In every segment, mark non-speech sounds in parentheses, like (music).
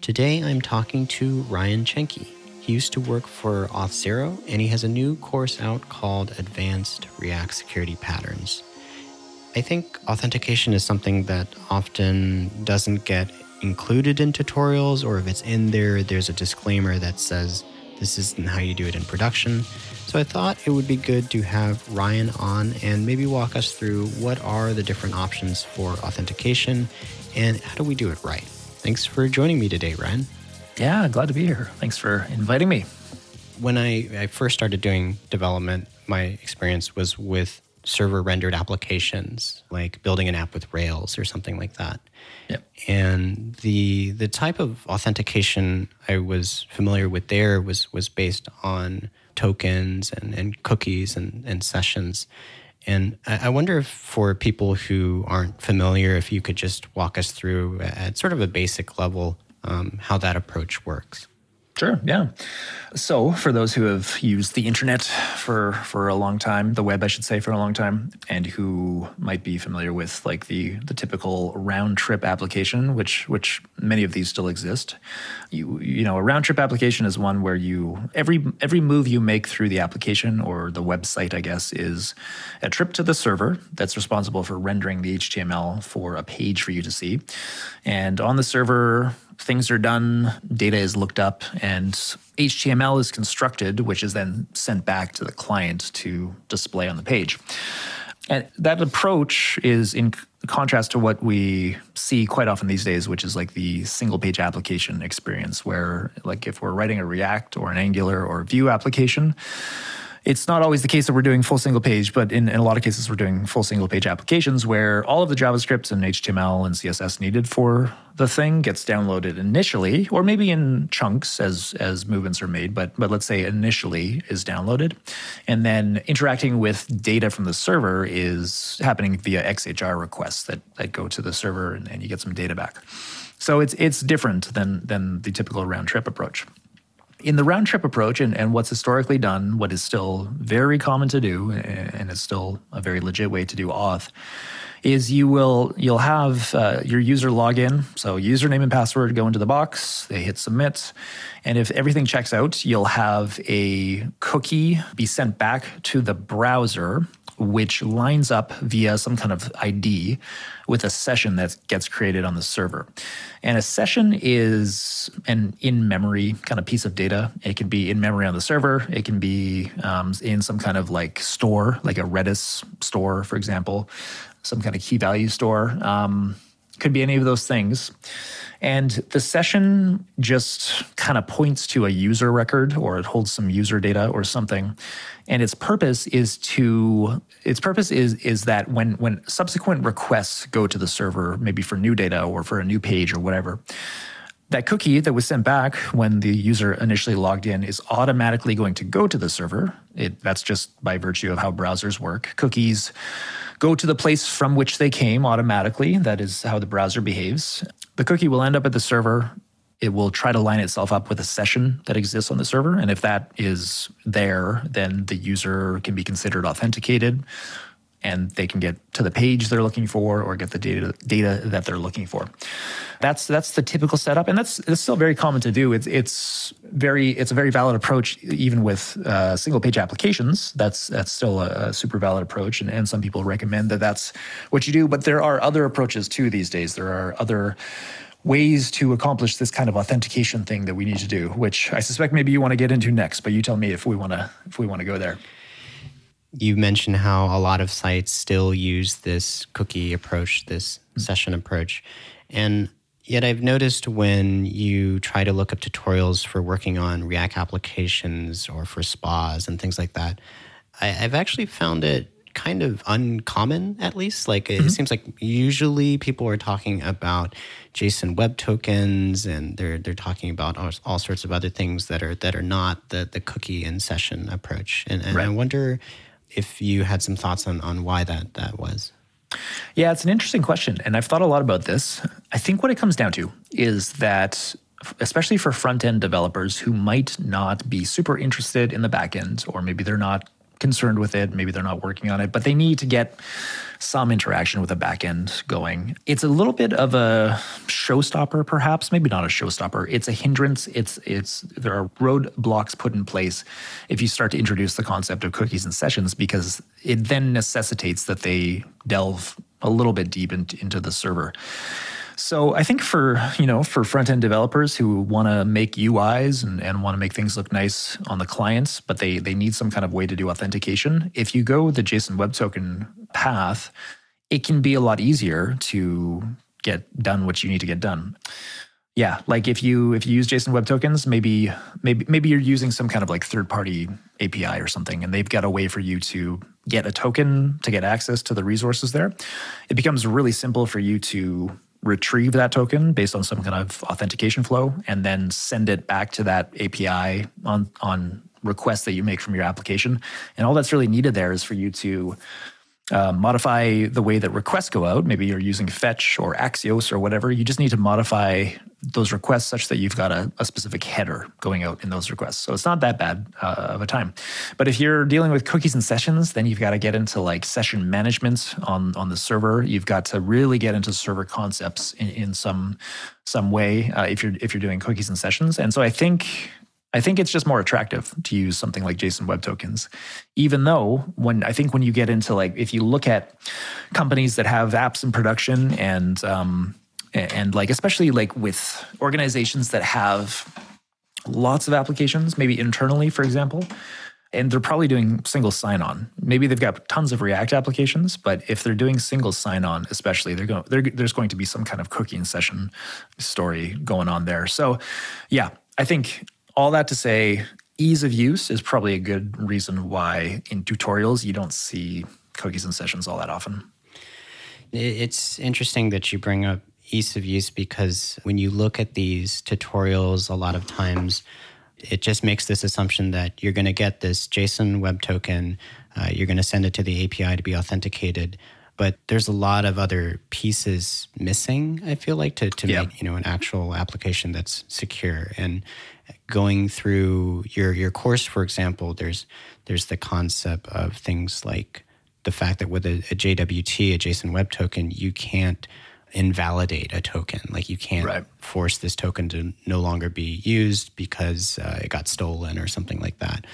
Today I'm talking to Ryan Chenkie. He used to work for Auth0 and he has a new course out called Advanced React Security Patterns. I think authentication is something that often doesn't get included in tutorials, or if it's in there, there's a disclaimer that says this isn't how you do it in production. So I thought it would be good to have Ryan on and maybe walk us through what are the different options for authentication and how do we do it right. Thanks for joining me today, Ryan. Yeah, glad to be here. Thanks for inviting me. When I, I first started doing development, my experience was with server rendered applications, like building an app with Rails or something like that. Yep. And the the type of authentication I was familiar with there was was based on tokens and, and cookies and, and sessions. And I wonder if for people who aren't familiar, if you could just walk us through at sort of a basic level um, how that approach works. Sure. Yeah. So, for those who have used the internet for for a long time, the web, I should say, for a long time, and who might be familiar with like the the typical round trip application, which which many of these still exist. You you know, a round trip application is one where you every every move you make through the application or the website, I guess, is a trip to the server that's responsible for rendering the HTML for a page for you to see, and on the server things are done, data is looked up, and HTML is constructed, which is then sent back to the client to display on the page. And that approach is in contrast to what we see quite often these days, which is like the single page application experience, where, like, if we're writing a React or an Angular or Vue application, it's not always the case that we're doing full single page, but in, in, a lot of cases, we're doing full single page applications where all of the JavaScript and HTML and CSS needed for the thing gets downloaded initially, or maybe in chunks as as movements are made. But but let's say initially is downloaded, and then interacting with data from the server is happening via XHR requests that that go to the server, and, and you get some data back. So it's it's different than than the typical round trip approach in the round trip approach and, and what's historically done, what is still very common to do, and is still a very legit way to do auth, is you will you'll have uh, your user login, so username and password go into the box. They hit submit, and if everything checks out, you'll have a cookie be sent back to the browser which lines up via some kind of ID with a session that gets created on the server. And a session is an in memory kind of piece of data. It can be in memory on the server, it can be um, in some kind of like store, like a Redis store, for example, some kind of key value store. Um, could be any of those things. And the session just kind of points to a user record or it holds some user data or something. And its purpose is to its purpose is is that when when subsequent requests go to the server, maybe for new data or for a new page or whatever, that cookie that was sent back when the user initially logged in is automatically going to go to the server. It, that's just by virtue of how browsers work. Cookies go to the place from which they came automatically. That is how the browser behaves. The cookie will end up at the server. It will try to line itself up with a session that exists on the server. And if that is there, then the user can be considered authenticated and they can get to the page they're looking for or get the data data that they're looking for. That's that's the typical setup, and that's it's still very common to do. It's it's very it's a very valid approach even with uh, single page applications. That's that's still a, a, super valid approach, and, and some people recommend that that's what you do. But there are other approaches too these days. There are other ways to accomplish this kind of authentication thing that we need to do, which I suspect maybe you want to get into next. But you tell me if we want to if we want to go there you mentioned how a lot of sites still use this cookie approach, this mm-hmm. session approach. And yet I've noticed when you try to look up tutorials for working on React applications or for spas and things like that, I, have actually found it kind of uncommon at least like it mm-hmm. seems like usually people are talking about json web tokens and they're they're talking about all, all sorts of other things that are that are not the the cookie and session approach and, and right. i wonder if you had some thoughts on, on why that, that was. Yeah, it's an interesting question. And I've thought a lot about this. I think what it comes down to is that, especially for front end developers who might not be super interested in the back end, or maybe they're not concerned with it. Maybe they're not working on it, but they need to get some interaction with the backend going. It's a little bit of a showstopper, perhaps. Maybe not a showstopper. It's a hindrance. It's it's there are roadblocks put in place if you start to introduce the concept of cookies and sessions because it then necessitates that they delve a little bit deep in, into the server. So I think for you know for front end developers who want to make UIs and, and want to make things look nice on the clients, but they they need some kind of way to do authentication. If you go the JSON Web Token path, it can be a lot easier to get done what you need to get done. Yeah, like if you if you use JSON Web Tokens, maybe maybe maybe you're using some kind of like third party API or something, and they've got a way for you to get a token to get access to the resources there. It becomes really simple for you to retrieve that token based on some kind of authentication flow and then send it back to that API on on requests that you make from your application. And all that's really needed there is for you to uh, modify the way that requests go out. Maybe you're using Fetch or Axios or whatever. You just need to modify those requests such that you've got a, a specific header going out in those requests. So it's not that bad uh, of a time. But if you're dealing with cookies and sessions, then you've got to get into like session management on on the server. You've got to really get into server concepts in, in some some way uh, if you're if you're doing cookies and sessions. And so I think I think it's just more attractive to use something like JSON Web Tokens, even though when I think when you get into like if you look at companies that have apps in production and um, and like especially like with organizations that have lots of applications, maybe internally, for example, and they're probably doing single sign-on. Maybe they've got tons of React applications, but if they're doing single sign-on, especially, they're going there's going to be some kind of cookie and session story going on there. So, yeah, I think all that to say, ease of use is probably a good reason why in tutorials you don't see cookies and sessions all that often. It's interesting that you bring up ease of use because when you look at these tutorials, a lot of times it just makes this assumption that you're going to get this JSON web token, uh, you're going to send it to the API to be authenticated. But there's a lot of other pieces missing. I feel like to, to yeah. make you know an actual application that's secure. And going through your your course, for example, there's there's the concept of things like the fact that with a, a JWT, a JSON Web Token, you can't invalidate a token. Like you can't right. force this token to no longer be used because uh, it got stolen or something like that.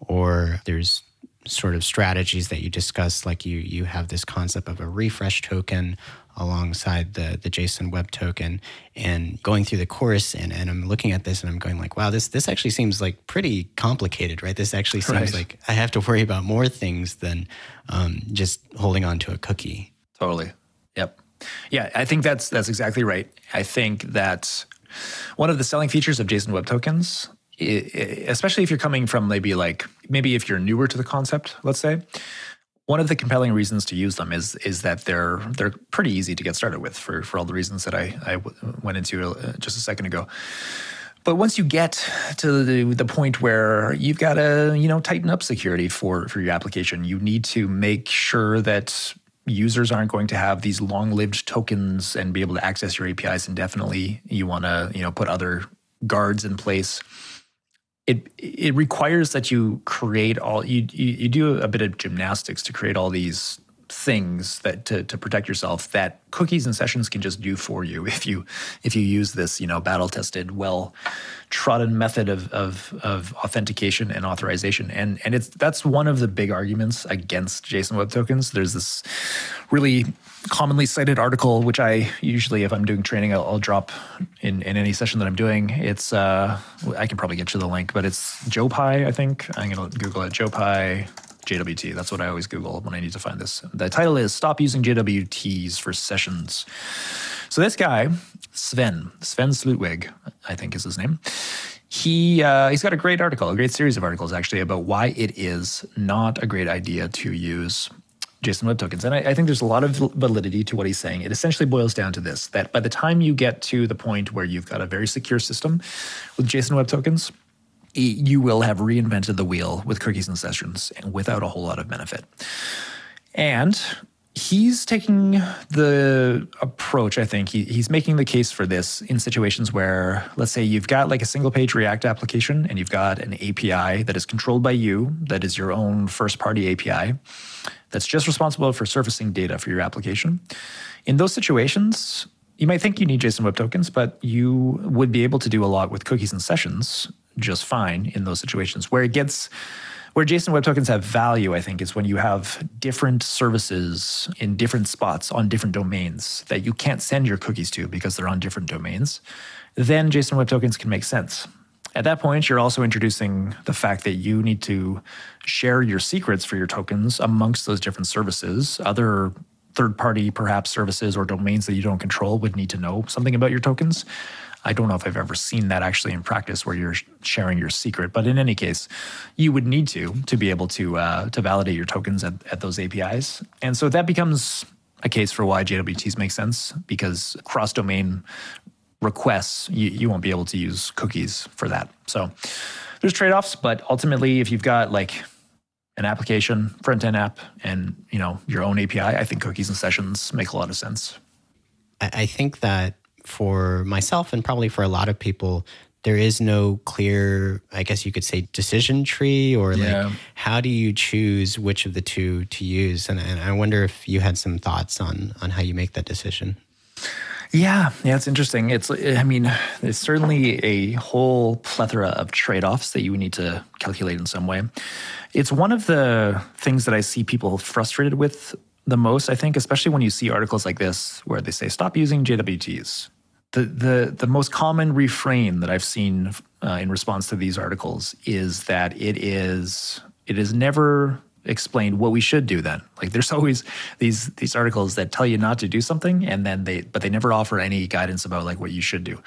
Or there's sort of strategies that you discuss, like you you have this concept of a refresh token alongside the the JSON web token and going through the course and, and I'm looking at this and I'm going like, wow, this this actually seems like pretty complicated, right? This actually seems right. like I have to worry about more things than um, just holding on to a cookie. Totally. Yep. Yeah, I think that's that's exactly right. I think that one of the selling features of JSON web tokens especially if you're coming from maybe like maybe if you're newer to the concept, let's say, one of the compelling reasons to use them is is that they're they're pretty easy to get started with for for all the reasons that I I went into uh, just a second ago. But once you get to the, the point where you've got to you know tighten up security for for your application, you need to make sure that users aren't going to have these long-lived tokens and be able to access your APIs indefinitely. You want to you know put other guards in place it it requires that you create all you, you, you do a bit of gymnastics to create all these things that to, to protect yourself that cookies and sessions can just do for you if you if you use this you know battle tested well trodden method of, of of authentication and authorization. And and it's that's one of the big arguments against JSON web tokens. There's this really commonly cited article which I usually if I'm doing training I'll, I'll drop in in any session that I'm doing. It's uh I can probably get you the link but it's JoePi I think. I'm gonna Google it JoePi JWT. That's what I always Google when I need to find this. The title is Stop Using JWTs for Sessions. So this guy, Sven, Sven Slootweg, I think is his name. He uh, he's got a great article, a great series of articles actually about why it is not a great idea to use JSON Web Tokens. And I, I, think there's a lot of validity to what he's saying. It essentially boils down to this that by the time you get to the point where you've got a very secure system with JSON Web Tokens, you will have reinvented the wheel with cookies and sessions and without a whole lot of benefit. And he's taking the approach i think he, he's making the case for this in situations where let's say you've got like a single page react application and you've got an api that is controlled by you that is your own first party api that's just responsible for surfacing data for your application in those situations you might think you need json web tokens but you would be able to do a lot with cookies and sessions just fine in those situations where it gets where JSON Web Tokens have value, I think, is when you have different services in different spots on different domains that you can't send your cookies to because they're on different domains. Then JSON Web Tokens can make sense. At that point, you're also introducing the fact that you need to share your secrets for your tokens amongst those different services. Other third party, perhaps, services or domains that you don't control would need to know something about your tokens. I don't know if I've ever seen that actually in practice where you're sharing your secret, but in any case, you would need to to be able to uh, to validate your tokens at, at those APIs, and so that becomes a case for why JWTs make sense because cross domain requests you, you won't be able to use cookies for that. So there's trade offs, but ultimately, if you've got like an application front end app and you know your own API, I think cookies and sessions make a lot of sense. I think that for myself and probably for a lot of people, there is no clear, I guess you could say, decision tree or yeah. like how do you choose which of the two to use? And, and I wonder if you had some thoughts on on how you make that decision. Yeah, yeah, it's interesting. It's, I mean, there's certainly a whole plethora of trade offs that you need to calculate in some way. It's one of the things that I see people frustrated with the most, I think, especially when you see articles like this where they say, stop using JWTs. The, the, the most common refrain that I've seen uh, in response to these articles is that it is it is never explained what we should do then. Like there's (laughs) always these these articles that tell you not to do something and then they but they never offer any guidance about like what you should do.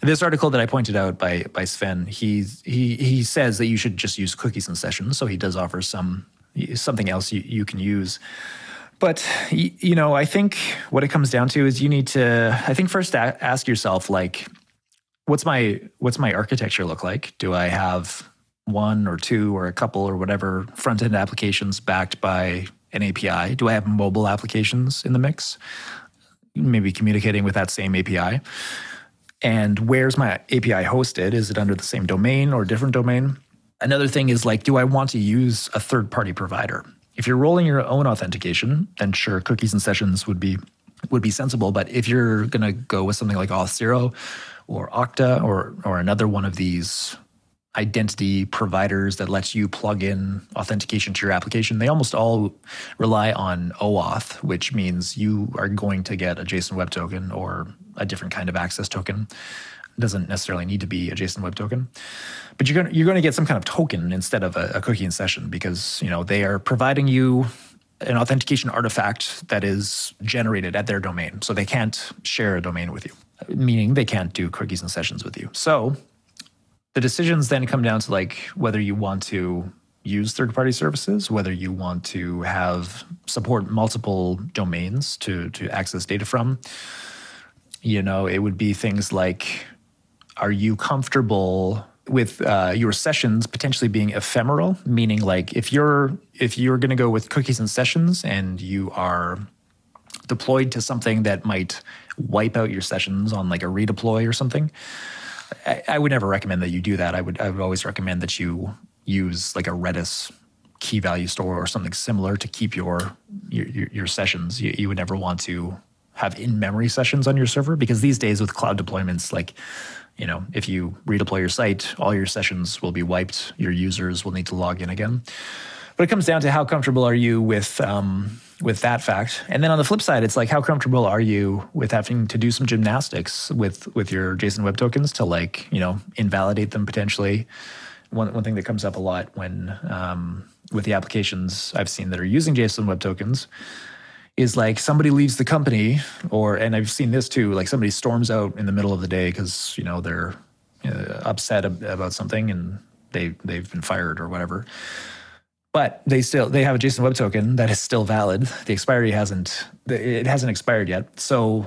And this article that i pointed out by by sven he he he says that you should just use cookies and sessions so he does offer some something else you, you can use but you know, I think what it comes down to is you need to. I think first ask yourself like, what's my what's my architecture look like? Do I have one or two or a couple or whatever front end applications backed by an API? Do I have mobile applications in the mix? Maybe communicating with that same API. And where's my API hosted? Is it under the same domain or different domain? Another thing is like, do I want to use a third party provider? If you're rolling your own authentication, then sure, cookies and sessions would be would be sensible. But if you're going to go with something like Auth0 or Okta or or another one of these identity providers that lets you plug in authentication to your application, they almost all rely on OAuth, which means you are going to get a JSON Web Token or a different kind of access token doesn't necessarily need to be a JSON Web Token, but you're going you're going to get some kind of token instead of a, a cookie in session because you know they are providing you an authentication artifact that is generated at their domain, so they can't share a domain with you, meaning they can't do cookies and sessions with you. So the decisions then come down to like whether you want to use third-party services, whether you want to have support multiple domains to to access data from. You know, it would be things like are you comfortable with uh, your sessions potentially being ephemeral? Meaning like if you're if you're going to go with cookies and sessions and you are deployed to something that might wipe out your sessions on like a redeploy or something I, I would never recommend that you do that. I would i would always recommend that you use like a redis key value store or something similar to keep your your, your sessions. You, you would never want to have in memory sessions on your server because these days with cloud deployments like you know, if you redeploy your site, all your sessions will be wiped. Your users will need to log in again. But it comes down to how comfortable are you with um, with that fact. And then on the flip side, it's like how comfortable are you with having to do some gymnastics with with your JSON Web Tokens to like you know invalidate them potentially. One one thing that comes up a lot when um, with the applications I've seen that are using JSON Web Tokens is like somebody leaves the company or and i've seen this too like somebody storms out in the middle of the day because you know they're uh, upset ab- about something and they they've been fired or whatever but they still they have a json web token that is still valid the expiry hasn't it hasn't expired yet so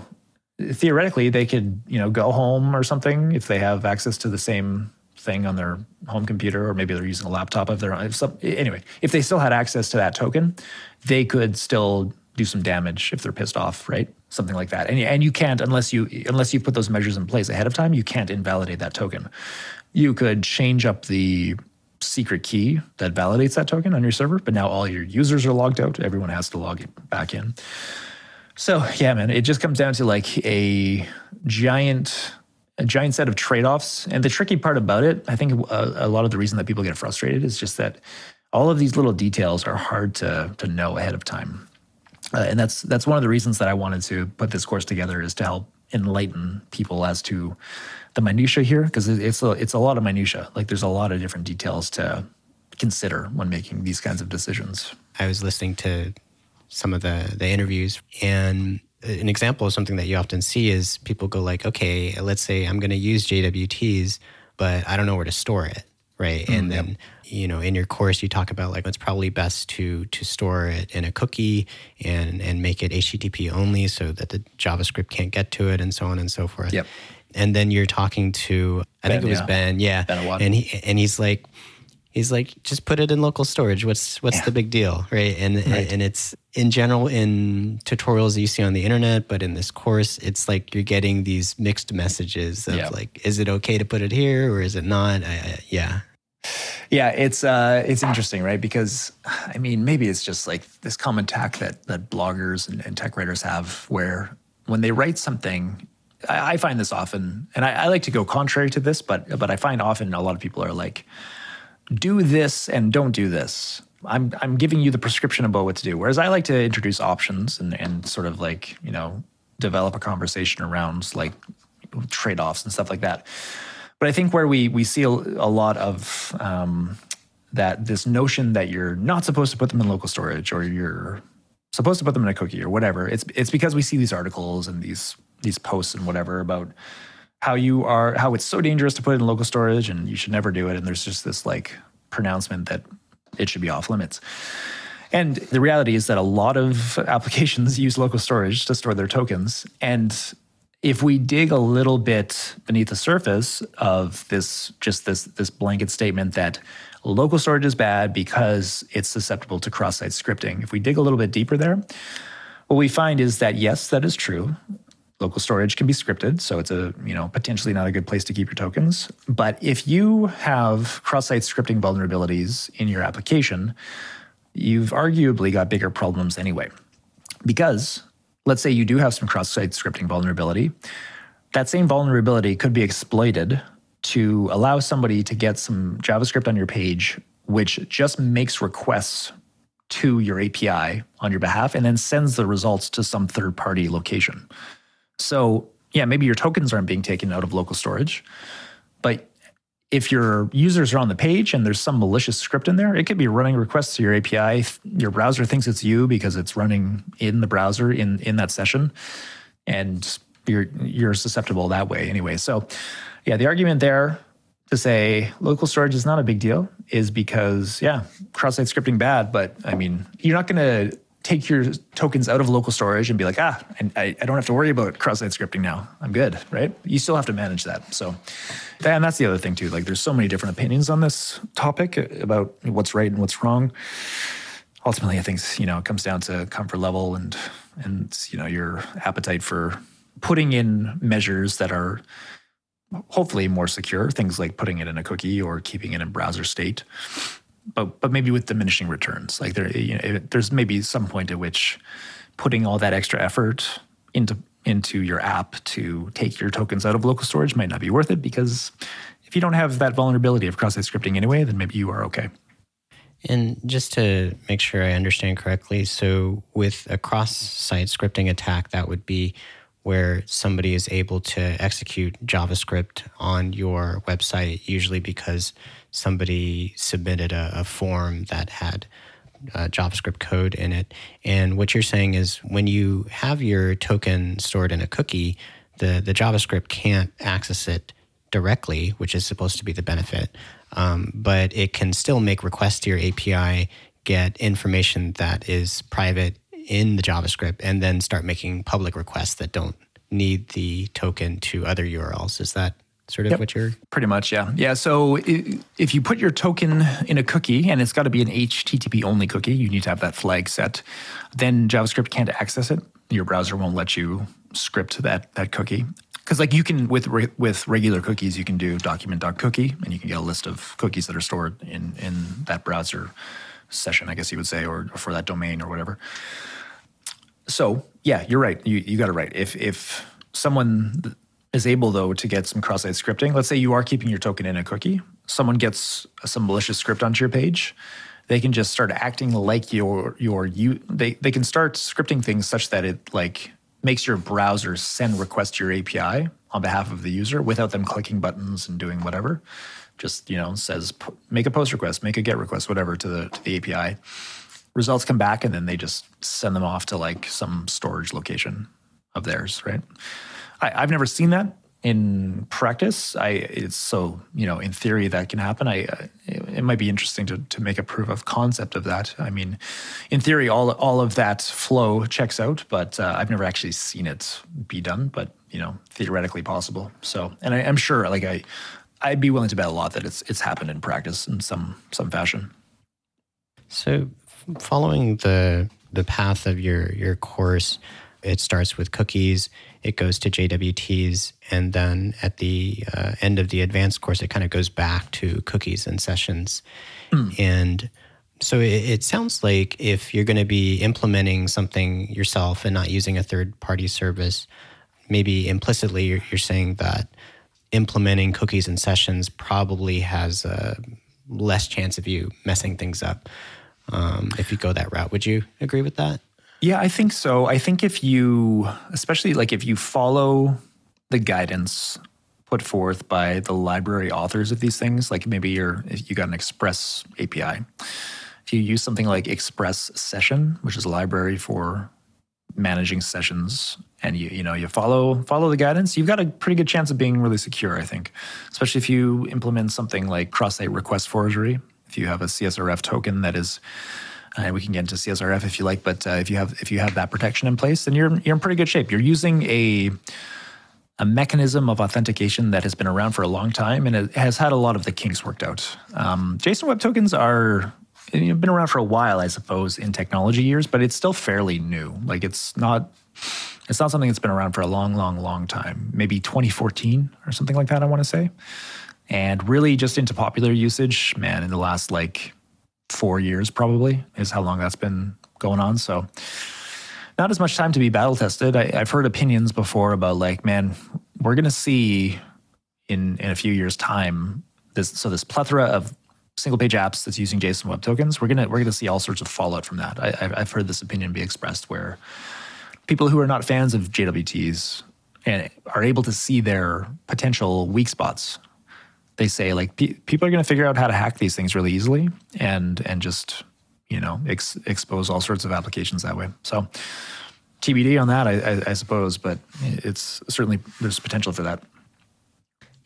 theoretically they could you know go home or something if they have access to the same thing on their home computer or maybe they're using a laptop of their own. Some, anyway, if they still had access to that token, they could still do some damage if they're pissed off, right? Something like that. And, and you can't unless you unless you put those measures in place ahead of time, you can't invalidate that token. You could change up the secret key that validates that token on your server, but now all your users are logged out. Everyone has to log back in. So yeah, man, it just comes down to like a giant a giant set of trade-offs. And the tricky part about it, I think a, a lot of the reason that people get frustrated is just that all of these little details are hard to to know ahead of time. Uh, and that's that's one of the reasons that I wanted to put this course together is to help enlighten people as to the minutia here because it's a, it's a lot of minutia. Like there's a lot of different details to consider when making these kinds of decisions. I was listening to some of the the interviews and an example of something that you often see is people go like, okay, let's say I'm going to use JWTs, but I don't know where to store it, right? Mm, and then yep. you know, in your course, you talk about like it's probably best to to store it in a cookie and and make it HTTP only so that the JavaScript can't get to it, and so on and so forth. Yep. And then you're talking to, I ben, think it was yeah. Ben, yeah, ben and he and he's like, he's like, just put it in local storage. What's what's yeah. the big deal, right? And right. and it's in general in tutorials that you see on the internet, but in this course, it's like you're getting these mixed messages of yeah. like, is it okay to put it here or is it not? I, I, yeah. Yeah, it's uh, it's interesting, right? Because I mean, maybe it's just like this common tack that that bloggers and, and tech writers have, where when they write something, I, I find this often, and I, I like to go contrary to this, but but I find often a lot of people are like, do this and don't do this. I'm I'm giving you the prescription about what to do. Whereas I like to introduce options and and sort of like you know develop a conversation around like trade offs and stuff like that. But I think where we we see a, a lot of um, that this notion that you're not supposed to put them in local storage or you're supposed to put them in a cookie or whatever. It's it's because we see these articles and these these posts and whatever about how you are how it's so dangerous to put it in local storage and you should never do it. And there's just this like pronouncement that it should be off limits. And the reality is that a lot of (laughs) applications use local storage to store their tokens. And if we dig a little bit beneath the surface of this just this this blanket statement that local storage is bad because it's susceptible to cross-site scripting if we dig a little bit deeper there what we find is that yes that is true local storage can be scripted, so it's a you know potentially not a good place to keep your tokens. But if you have cross-site scripting vulnerabilities in your application, you've arguably got bigger problems anyway. Because let's say you do have some cross-site scripting vulnerability, that same vulnerability could be exploited to allow somebody to get some JavaScript on your page, which just makes requests to your API on your behalf and then sends the results to some third party location. So, yeah, maybe your tokens aren't being taken out of local storage, but if your users are on the page and there's some malicious script in there, it could be running requests to your API. Your browser thinks it's you because it's running in the browser in in that session, and you're you're susceptible that way anyway. So, yeah, the argument there to say local storage is not a big deal is because yeah, cross-site scripting bad, but I mean you're not going to take your tokens out of local storage and be like, ah, I, I don't have to worry about cross-site scripting now. I'm good, right? You still have to manage that. So, and that's the other thing too. Like, there's so many different opinions on this topic about what's right and what's wrong. Ultimately, I think you know it comes down to comfort level and and you know your appetite for putting in measures that are hopefully more secure. Things like putting it in a cookie or keeping it in browser state but but maybe with diminishing returns. Like there, you know, there's maybe some point at which putting all that extra effort into into your app to take your tokens out of local storage might not be worth it because if you don't have that vulnerability of cross-site scripting anyway, then maybe you are okay. And just to make sure I understand correctly, so with a cross-site scripting attack, that would be where somebody is able to execute JavaScript on your website, usually because somebody submitted a, a form that had uh, JavaScript code in it. And what you're saying is when you have your token stored in a cookie, the, the JavaScript can't access it directly, which is supposed to be the benefit. Um, but it can still make requests to your API, get information that is private in the JavaScript, and then start making public requests that don't need the token to other URLs. Is that sort of Yep. what you're Pretty much, yeah. Yeah. So if you put your token in a cookie, and it's got to be an HTTP only cookie, you need to have that flag set, then JavaScript can't access it. Your browser won't let you script that that cookie. Because like you can with re- with regular cookies, you can do document.cookie, and you can get a list of cookies that are stored in in that browser session, I guess you would say, or, or for that domain or whatever. So yeah, you're right. You you got it right. If if someone is able though to get some cross-site scripting, let's say you are keeping your token in a cookie, someone gets some malicious script onto your page, they can just start acting like your your you they they can start scripting things such that it like makes your browser send requests to your API on behalf of the user without them clicking buttons and doing whatever. Just you know says make a post request, make a get request, whatever to the to the API results come back and then they just send them off to like some storage location of theirs right I, i've never seen that in practice. I it's so you know in theory that can happen. I uh, it, it might be interesting to, to make a proof of concept of that. I mean in theory all all of that flow checks out but uh, i've never actually seen it be done but you know theoretically possible. So and I, i'm sure like i i'd be willing to bet a lot that it's it's happened in practice in some some fashion. So, following the the path of your your course, it starts with cookies, it goes to JWTs, and then at the uh, end of the advanced course, it kind of goes back to cookies and sessions. And so it, it sounds like if you're going to be implementing something yourself and not using a third party service, maybe implicitly you're, you're saying that implementing cookies and sessions probably has a less chance of you messing things up um, if you go that route. Would you agree with that? Yeah, I think so. I think if you, especially like if you follow the guidance put forth by the library authors of these things, like maybe you're you got an Express API, if you use something like Express Session, which is a library for managing sessions, and you you know you follow follow the guidance, you've got a pretty good chance of being really secure. I think, especially if you implement something like cross-site request forgery. If you have a CSRF token that is and we can get into CSRF if you like, but uh, if you have if you have that protection in place, then you're you're in pretty good shape. You're using a a mechanism of authentication that has been around for a long time and it has had a lot of the kinks worked out. Um, JSON Web Tokens are you know, been around for a while, I suppose, in technology years, but it's still fairly new. Like it's not it's not something that's been around for a long, long, long time. Maybe 2014 or something like that. I want to say, and really just into popular usage, man, in the last like four years probably is how long that's been going on. So not as much time to be battle tested. I, I've heard opinions before about like, man, we're gonna see in in a few years' time this so this plethora of single page apps that's using JSON Web Tokens. We're gonna we're gonna see all sorts of fallout from that. I, I've heard this opinion be expressed where people who are not fans of JWTs and are able to see their potential weak spots they say like pe- people are going to figure out how to hack these things really easily and and just you know ex- expose all sorts of applications that way so tbd on that I, I, I suppose but it's certainly there's potential for that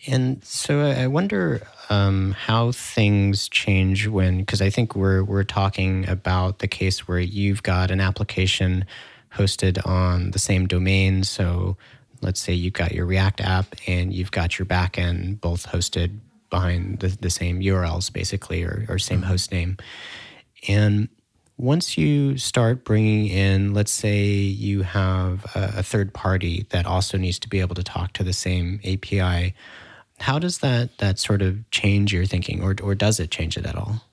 And so I wonder um, how things change when, because I think we're we're talking about the case where you've got an application hosted on the same domain. So let's say you've got your React app and you've got your backend both hosted behind the, the same URLs, basically, or, or same mm-hmm. host name. And once you start bringing in, let's say you have a, a third party that also needs to be able to talk to the same API, how does that that sort of change your thinking, or or does it change it at all?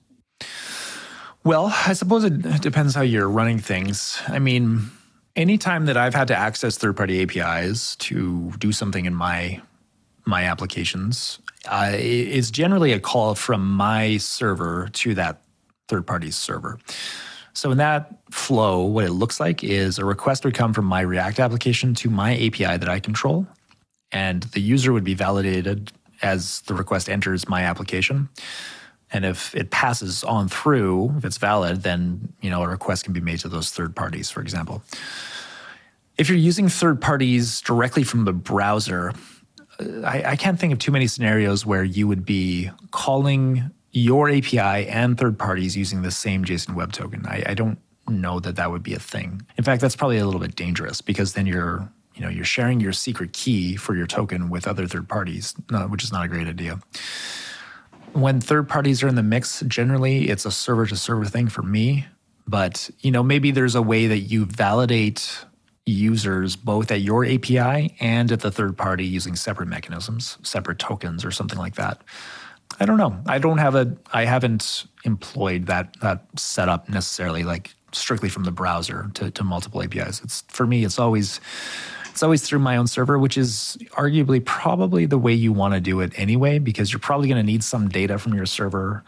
Well, I suppose it depends how you're running things. I mean, anytime that I've had to access third-party APIs to do something in my my applications, uh, it's generally a call from my server to that third-party server. So in that flow, what it looks like is a request would come from my React application to my API that I control, and the user would be validated as the request enters my application. And if it passes on through, if it's valid, then you know a request can be made to those third parties, for example. If you're using third parties directly from the browser, uh, I, I can't think of too many scenarios where you would be calling your API and third parties using the same JSON Web Token. I, I don't know that that would be a thing. In fact, that's probably a little bit dangerous because then you're you know you're sharing your secret key for your token with other third parties, which is not a great idea. When third parties are in the mix, generally it's a server to server thing for me. But you know maybe there's a way that you validate users both at your API and at the third party using separate mechanisms, separate tokens or something like that. I don't know. I don't have a I haven't employed that that setup necessarily like strictly from the browser to, to multiple APIs. It's for me it's always it's always through my own server, which is arguably probably the way you want to do it anyway, because you're probably going to need some data from your server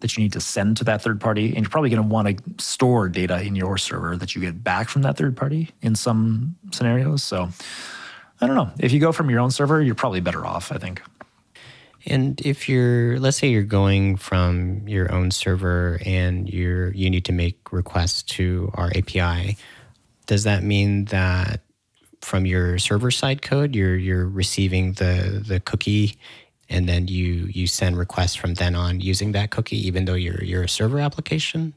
that you need to send to that third party. And you're probably going to want to store data in your server that you get back from that third party in some scenarios. So I don't know. If you go from your own server, you're probably better off, I think. And if you're, let's say you're going from your own server and you're you need to make requests to our API, does that mean that from your server side code you're you're receiving the the cookie and then you you send requests from then on using that cookie, even though you're you're a server application?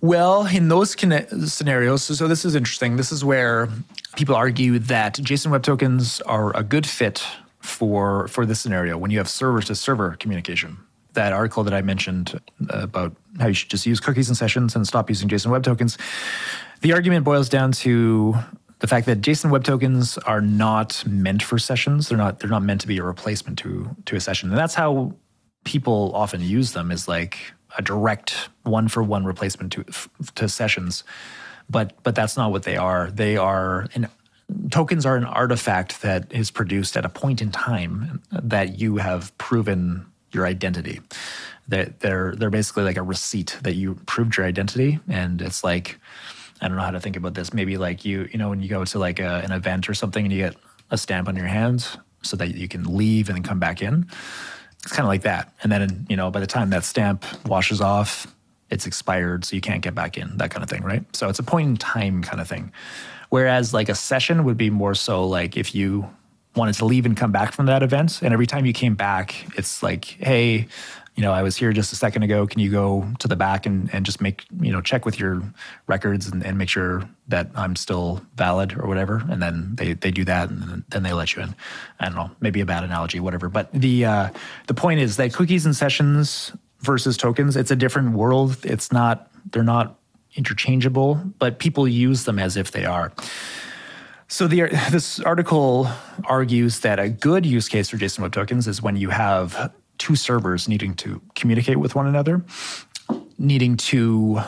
Well, in those scenarios, so, so this is interesting. This is where people argue that JSON Web Tokens are a good fit for for this scenario when you have server to server communication. That article that I mentioned uh, about how you should just use cookies and sessions and stop using JSON Web Tokens. The argument boils down to the fact that JSON Web Tokens are not meant for sessions. They're not. They're not meant to be a replacement to to a session, and that's how people often use them. Is like a direct one for one replacement to to sessions, but but that's not what they are. They are an tokens are an artifact that is produced at a point in time that you have proven your identity. That they're they're basically like a receipt that you proved your identity, and it's like I don't know how to think about this. Maybe like you, you know, when you go to like a, an event or something and you get a stamp on your hands so that you can leave and then come back in. It's kind of like that. And then, you know, by the time that stamp washes off, it's expired, so you can't get back in, that kind of thing, right? So it's a point in time kind of thing. Whereas like a session would be more so like if you wanted to leave and come back from that event, and every time you came back, it's like, hey, you know, I was here just a second ago. Can you go to the back and, and just make, you know, check with your records and, and make sure that I'm still valid or whatever? And then they, they do that and then they let you in. I don't know, maybe a bad analogy, whatever. But the uh, the point is that cookies and sessions versus tokens, it's a different world. It's not, they're not interchangeable, but people use them as if they are. So the, this article argues that a good use case for JSON Web Tokens is when you have two servers needing to communicate with one another, needing to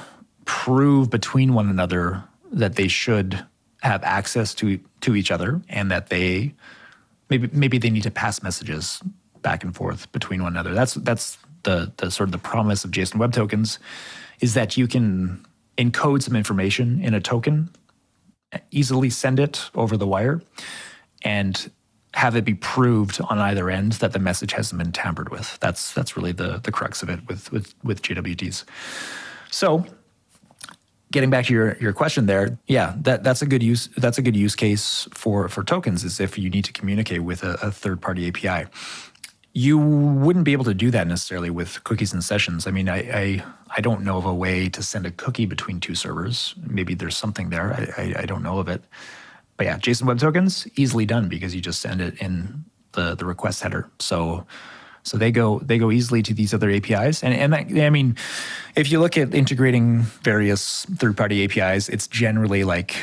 prove between one another that they should have access to to each other and that they maybe maybe they need to pass messages back and forth between one another. That's that's the the sort of the promise of JSON Web Tokens is that you can encode some information in a token, easily send it over the wire, and have it be proved on either end that the message hasn't been tampered with. That's that's really the the crux of it with with with JWTs. So, getting back to your your question there, yeah, that that's a good use that's a good use case for for tokens is if you need to communicate with a, a third party API. You wouldn't be able to do that necessarily with cookies and sessions. I mean, I, I I don't know of a way to send a cookie between two servers. Maybe there's something there. I, I, I don't know of it. But yeah, JSON Web Tokens easily done because you just send it in the the request header. So so they go they go easily to these other APIs. And and that, I mean, if you look at integrating various third party APIs, it's generally like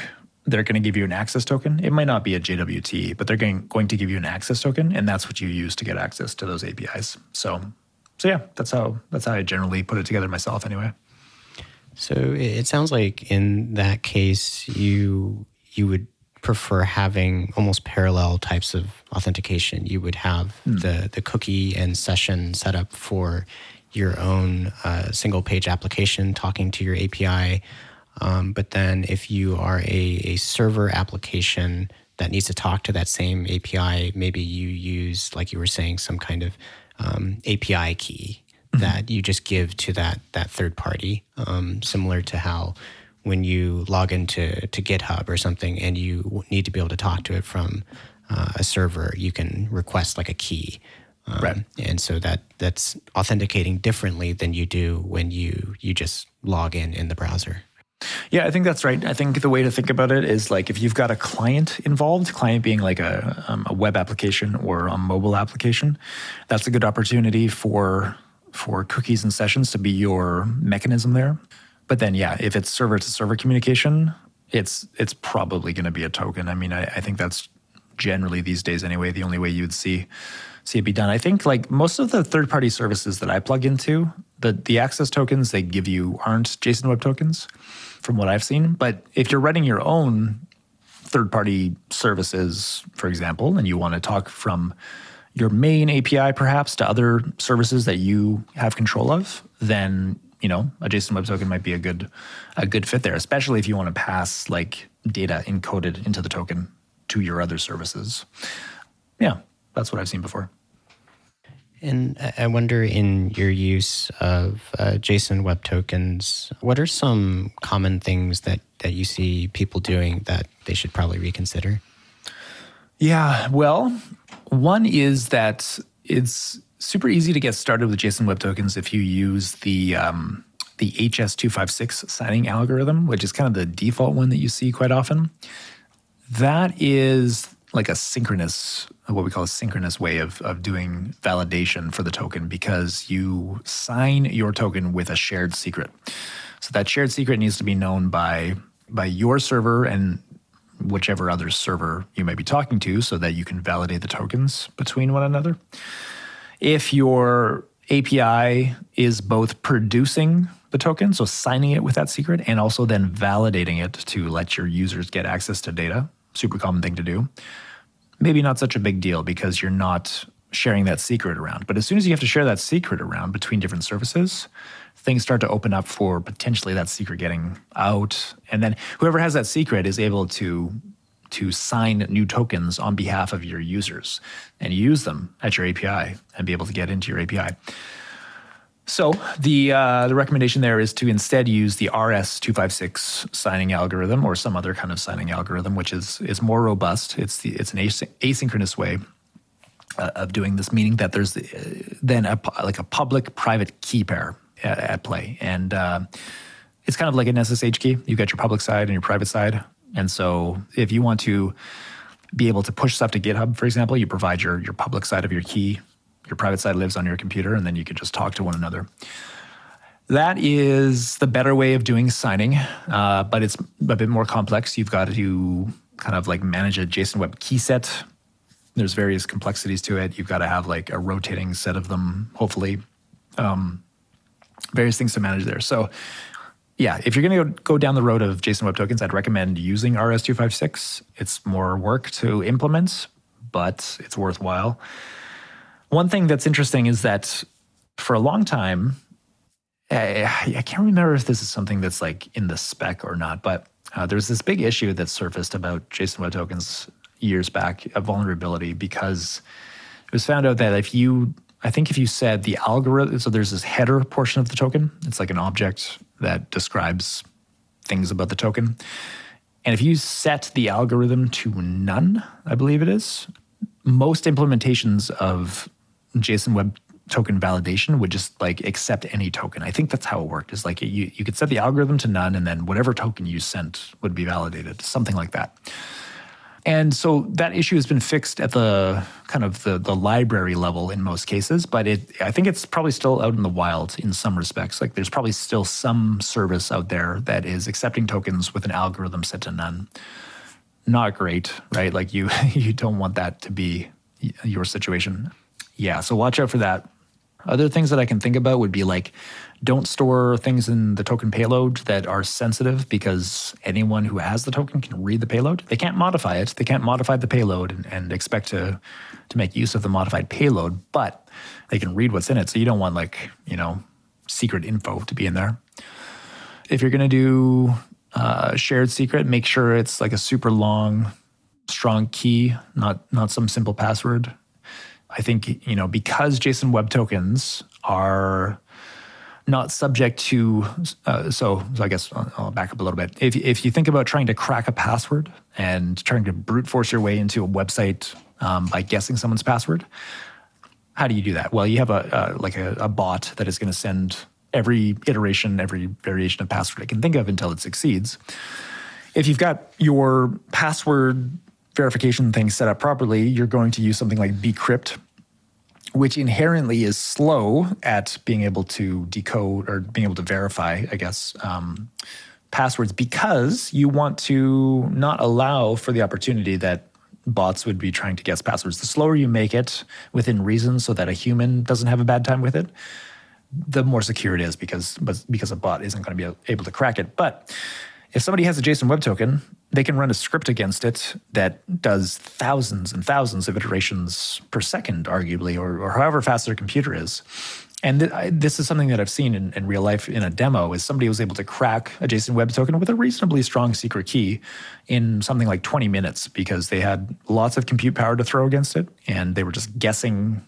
they're going to give you an access token. It might not be a JWT, but they're going, going to give you an access token, and that's what you use to get access to those APIs. So, so yeah, that's how that's how I generally put it together myself, anyway. So it sounds like in that case, you you would prefer having almost parallel types of authentication. You would have mm. the the cookie and session set up for your own uh, single page application talking to your API. Um, but then if you are a, a server application that needs to talk to that same API, maybe you use, like you were saying, some kind of um, API key mm-hmm. that you just give to that that third party, um, similar to how when you log into to GitHub or something and you need to be able to talk to it from uh, a server, you can request like a key. Um, right. And so that that's authenticating differently than you do when you you just log in in the browser. Yeah, I think that's right. I think the way to think about it is like if you've got a client involved, client being like a, um, a web application or a mobile application, that's a good opportunity for for cookies and sessions to be your mechanism there. But then, yeah, if it's server to server communication, it's it's probably going to be a token. I mean, I, I think that's generally these days anyway the only way you'd see see it be done. I think like most of the third party services that I plug into, the the access tokens they give you aren't JSON Web Tokens, from what I've seen. But if you're running your own third party services, for example, and you want to talk from your main API perhaps to other services that you have control of, then you know a JSON Web Token might be a good a good fit there, especially if you want to pass like data encoded into the token to your other services. Yeah, that's what I've seen before. And I wonder, in your use of uh, JSON Web Tokens, what are some common things that, that you see people doing that they should probably reconsider? Yeah, well, one is that it's super easy to get started with JSON Web Tokens if you use the um, the HS256 signing algorithm, which is kind of the default one that you see quite often. That is like a synchronous, what we call a synchronous way of, of doing validation for the token because you sign your token with a shared secret. So that shared secret needs to be known by by your server and whichever other server you may be talking to so that you can validate the tokens between one another. If your API is both producing the token, so signing it with that secret, and also then validating it to let your users get access to data, super common thing to do. Maybe not such a big deal because you're not sharing that secret around. But as soon as you have to share that secret around between different services, things start to open up for potentially that secret getting out. And then whoever has that secret is able to to sign new tokens on behalf of your users and use them at your API and be able to get into your API. So the uh, the recommendation there is to instead use the RS256 signing algorithm or some other kind of signing algorithm, which is is more robust. It's the it's an asynchronous way uh, of doing this, meaning that there's uh, then a, like a public private key pair at, at play, and uh, it's kind of like an SSH key. You've got your public side and your private side, and so if you want to be able to push stuff to GitHub, for example, you provide your your public side of your key your private side lives on your computer, and then you can just talk to one another. That is the better way of doing signing, uh, but it's a bit more complex. You've got to kind of like manage a JSON Web key set. There's various complexities to it. You've got to have like a rotating set of them, hopefully. Um, various things to manage there. So, yeah, if you're going to go down the road of JSON Web Tokens, I'd recommend using RS256. It's more work to implement, but it's worthwhile. One thing that's interesting is that for a long time, I, I can't remember if this is something that's like in the spec or not, but uh, there's this big issue that surfaced about JSON Web Tokens years back, a vulnerability, because it was found out that if you, I think if you said the algorithm, so there's this header portion of the token, it's like an object that describes things about the token. And if you set the algorithm to none, I believe it is, most implementations of JSON Web token validation would just like accept any token. I think that's how it worked. Is like you you could set the algorithm to none, and then whatever token you sent would be validated, something like that. And so that issue has been fixed at the kind of the, the library level in most cases, but it I think it's probably still out in the wild in some respects. Like there's probably still some service out there that is accepting tokens with an algorithm set to none. Not great, right? Like you (laughs) you don't want that to be your situation. Yeah, so watch out for that. Other things that I can think about would be like don't store things in the token payload that are sensitive because anyone who has the token can read the payload. They can't modify it. They can't modify the payload and, and expect to to make use of the modified payload, but they can read what's in it. So you don't want like, you know, secret info to be in there. If you're going to do uh, shared secret, make sure it's like a super long, strong key, not not some simple password. I think, you know, because JSON Web Tokens are not subject to, uh, so, so, I guess I'll back up a little bit. If, if you think about trying to crack a password and trying to brute force your way into a website um, by guessing someone's password, how do you do that? Well, you have a, like a, a bot that is going to send every iteration, every variation of password I can think of until it succeeds. If you've got your password verification thing set up properly, you're going to use something like bcrypt, which inherently is slow at being able to decode or being able to verify, I guess, um, passwords because you want to not allow for the opportunity that bots would be trying to guess passwords. The slower you make it within reason so that a human doesn't have a bad time with it, the more secure it is because because a bot isn't going to be able to crack it. But if somebody has a JSON Web Token, they can run a script against it that does thousands and thousands of iterations per second, arguably, or, or however fast their computer is. And th- I, this is something that I've seen in, in, real life in a demo is somebody was able to crack a JSON Web Token with a reasonably strong secret key in something like 20 minutes because they had lots of compute power to throw against it. And they were just guessing,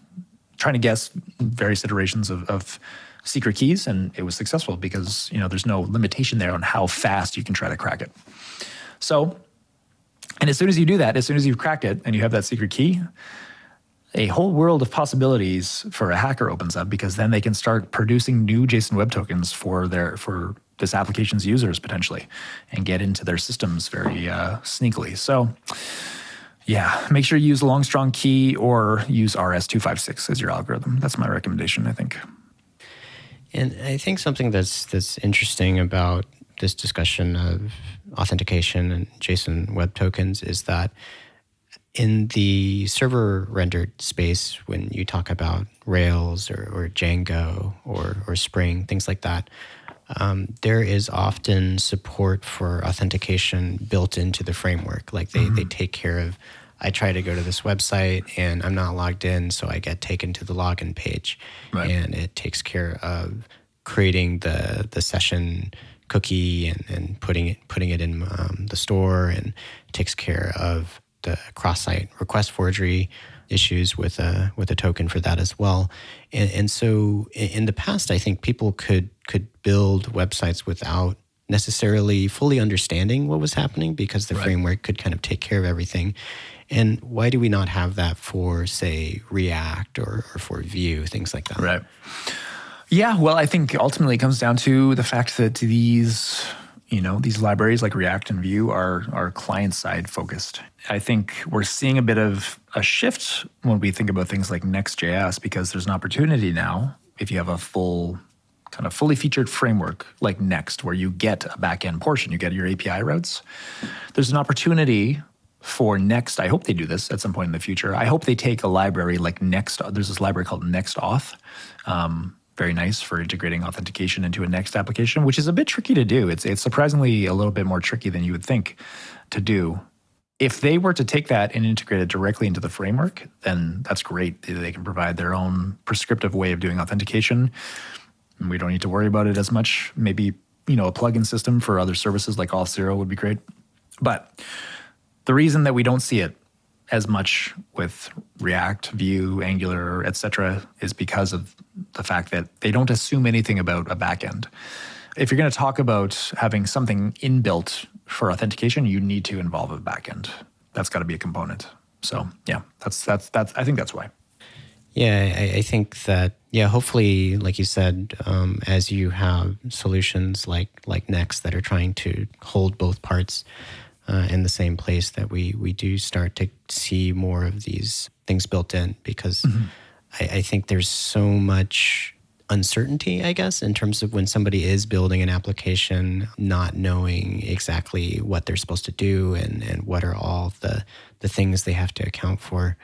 trying to guess various iterations of, of secret keys. And it was successful because, you know, there's no limitation there on how fast you can try to crack it. So, and as soon as you do that, as soon as you've cracked it and you have that secret key, a whole world of possibilities for a hacker opens up because then they can start producing new JSON Web Tokens for their for this application's users potentially, and get into their systems very uh, sneakily. So, yeah, make sure you use a long strong key or use RS256 as your algorithm. That's my recommendation. I think. And I think something that's that's interesting about this discussion of authentication and JSON Web Tokens is that in the server rendered space, when you talk about Rails or, or Django or, or Spring, things like that, um, there is often support for authentication built into the framework. Like they, mm-hmm. they take care of, I try to go to this website and I'm not logged in, so I get taken to the login page. Right. And it takes care of creating the, the session cookie and, and putting it putting it in um, the store and takes care of the cross-site request forgery issues with a with a token for that as well. And, and so in the past, I think people could could build websites without necessarily fully understanding what was happening because the right. framework could kind of take care of everything. And why do we not have that for, say, React or, or for Vue, things like that? Right. Yeah, well, I think ultimately it comes down to the fact that these you know these libraries like react and vue are are client side focused i think we're seeing a bit of a shift when we think about things like next.js because there's an opportunity now if you have a full kind of fully featured framework like next where you get a backend portion you get your api routes there's an opportunity for next i hope they do this at some point in the future i hope they take a library like next there's this library called nextauth um, very nice for integrating authentication into a Next application, which is a bit tricky to do. It's it's surprisingly a little bit more tricky than you would think to do. If they were to take that and integrate it directly into the framework, then that's great. They can provide their own prescriptive way of doing authentication. We don't need to worry about it as much. Maybe you know a plugin system for other services like Auth0 would be great. But the reason that we don't see it as much with React, Vue, Angular, etc., is because of the fact that they don't assume anything about a backend. If you're going to talk about having something inbuilt for authentication, you need to involve a backend. That's got to be a component. So yeah, that's that's that's. I think that's why. Yeah, I, I think that yeah. Hopefully, like you said, um, as you have solutions like like Next that are trying to hold both parts uh, in the same place that we we do start to see more of these things built in because mm-hmm. I, I think there's so much uncertainty, I guess, in terms of when somebody is building an application, not knowing exactly what they're supposed to do and, and what are all the the things they have to account for.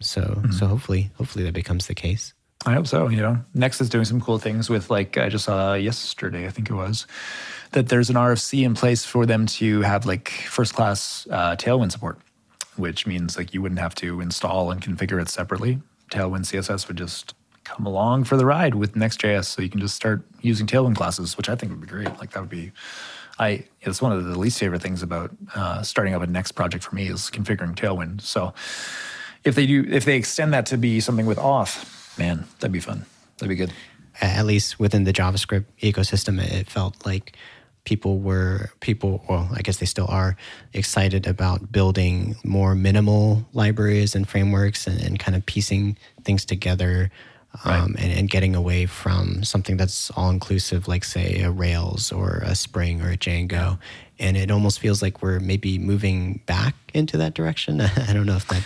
So mm-hmm. so hopefully hopefully that becomes the case. I hope so. You know, Next is doing some cool things with like I just saw yesterday, I think it was, that there's an RFC in place for them to have like first class uh, Tailwind support, which means like you wouldn't have to install and configure it separately. Tailwind CSS would just come along for the ride with Next.js, so you can just start using Tailwind classes, which I think would be great. Like that would be, I it's one of the least favorite things about uh, starting up a Next project for me is configuring Tailwind. So if they do, if they extend that to be something with auth, man, that'd be fun. That'd be good. At least within the JavaScript ecosystem, it felt like people were people well i guess they still are excited about building more minimal libraries and frameworks and, and kind of piecing things together um, and, and getting away from something that's all inclusive, like say a Rails or a Spring or a Django. And it almost feels like we're maybe moving back into that direction. (laughs) I don't know if that.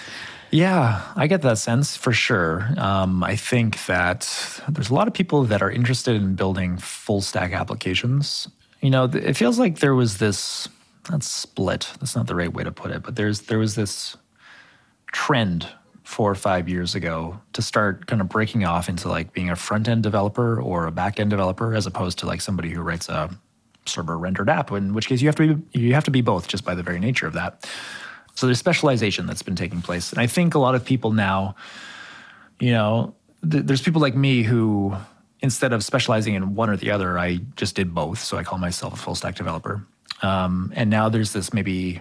Yeah, I get that sense for sure. Um, I think that there's a lot of people that are interested in building full stack applications. You know, it feels like there was this not split. That's not the right way to put it, but there's there was this trend four or five years ago to start kind of breaking off into like being a front end developer or a back end developer as opposed to like somebody who writes a server rendered app in which case you have to be you have to be both just by the very nature of that so there's specialization that's been taking place and i think a lot of people now you know th- there's people like me who instead of specializing in one or the other i just did both so i call myself a full stack developer um, and now there's this maybe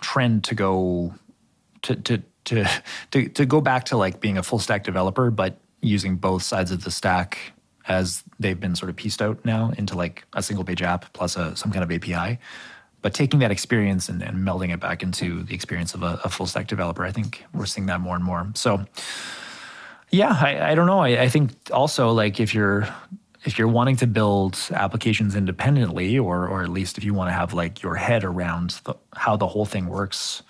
trend to go to, to to (laughs) to to go back to like being a full stack developer, but using both sides of the stack as they've been sort of pieced out now into like a single page app plus a, some kind of API. But taking that experience and, and melding it back into the experience of a, a, full stack developer, I think we're seeing that more and more. So, yeah, I, I don't know. I, I think also like if you're if you're wanting to build applications independently, or or at least if you want to have like your head around the, how the whole thing works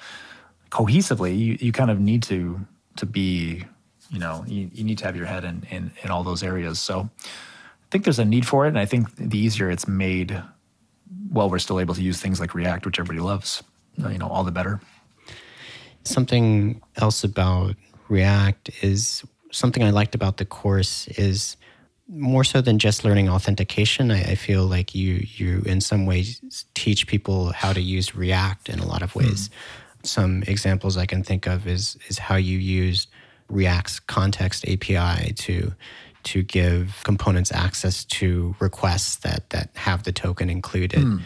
cohesively, you, you kind of need to to be, you know, you, you need to have your head in, in in all those areas. So I think there's a need for it, and I think the easier it's made, while we're still able to use things like React, which everybody loves, uh, you know, all the better. Something else about React is something I liked about the course is more so than just learning authentication. I, I, feel like you you in some ways teach people how to use React in a lot of ways. Mm some examples I can think of is is how you use React's context API to to give components access to requests that that have the token included. Mm.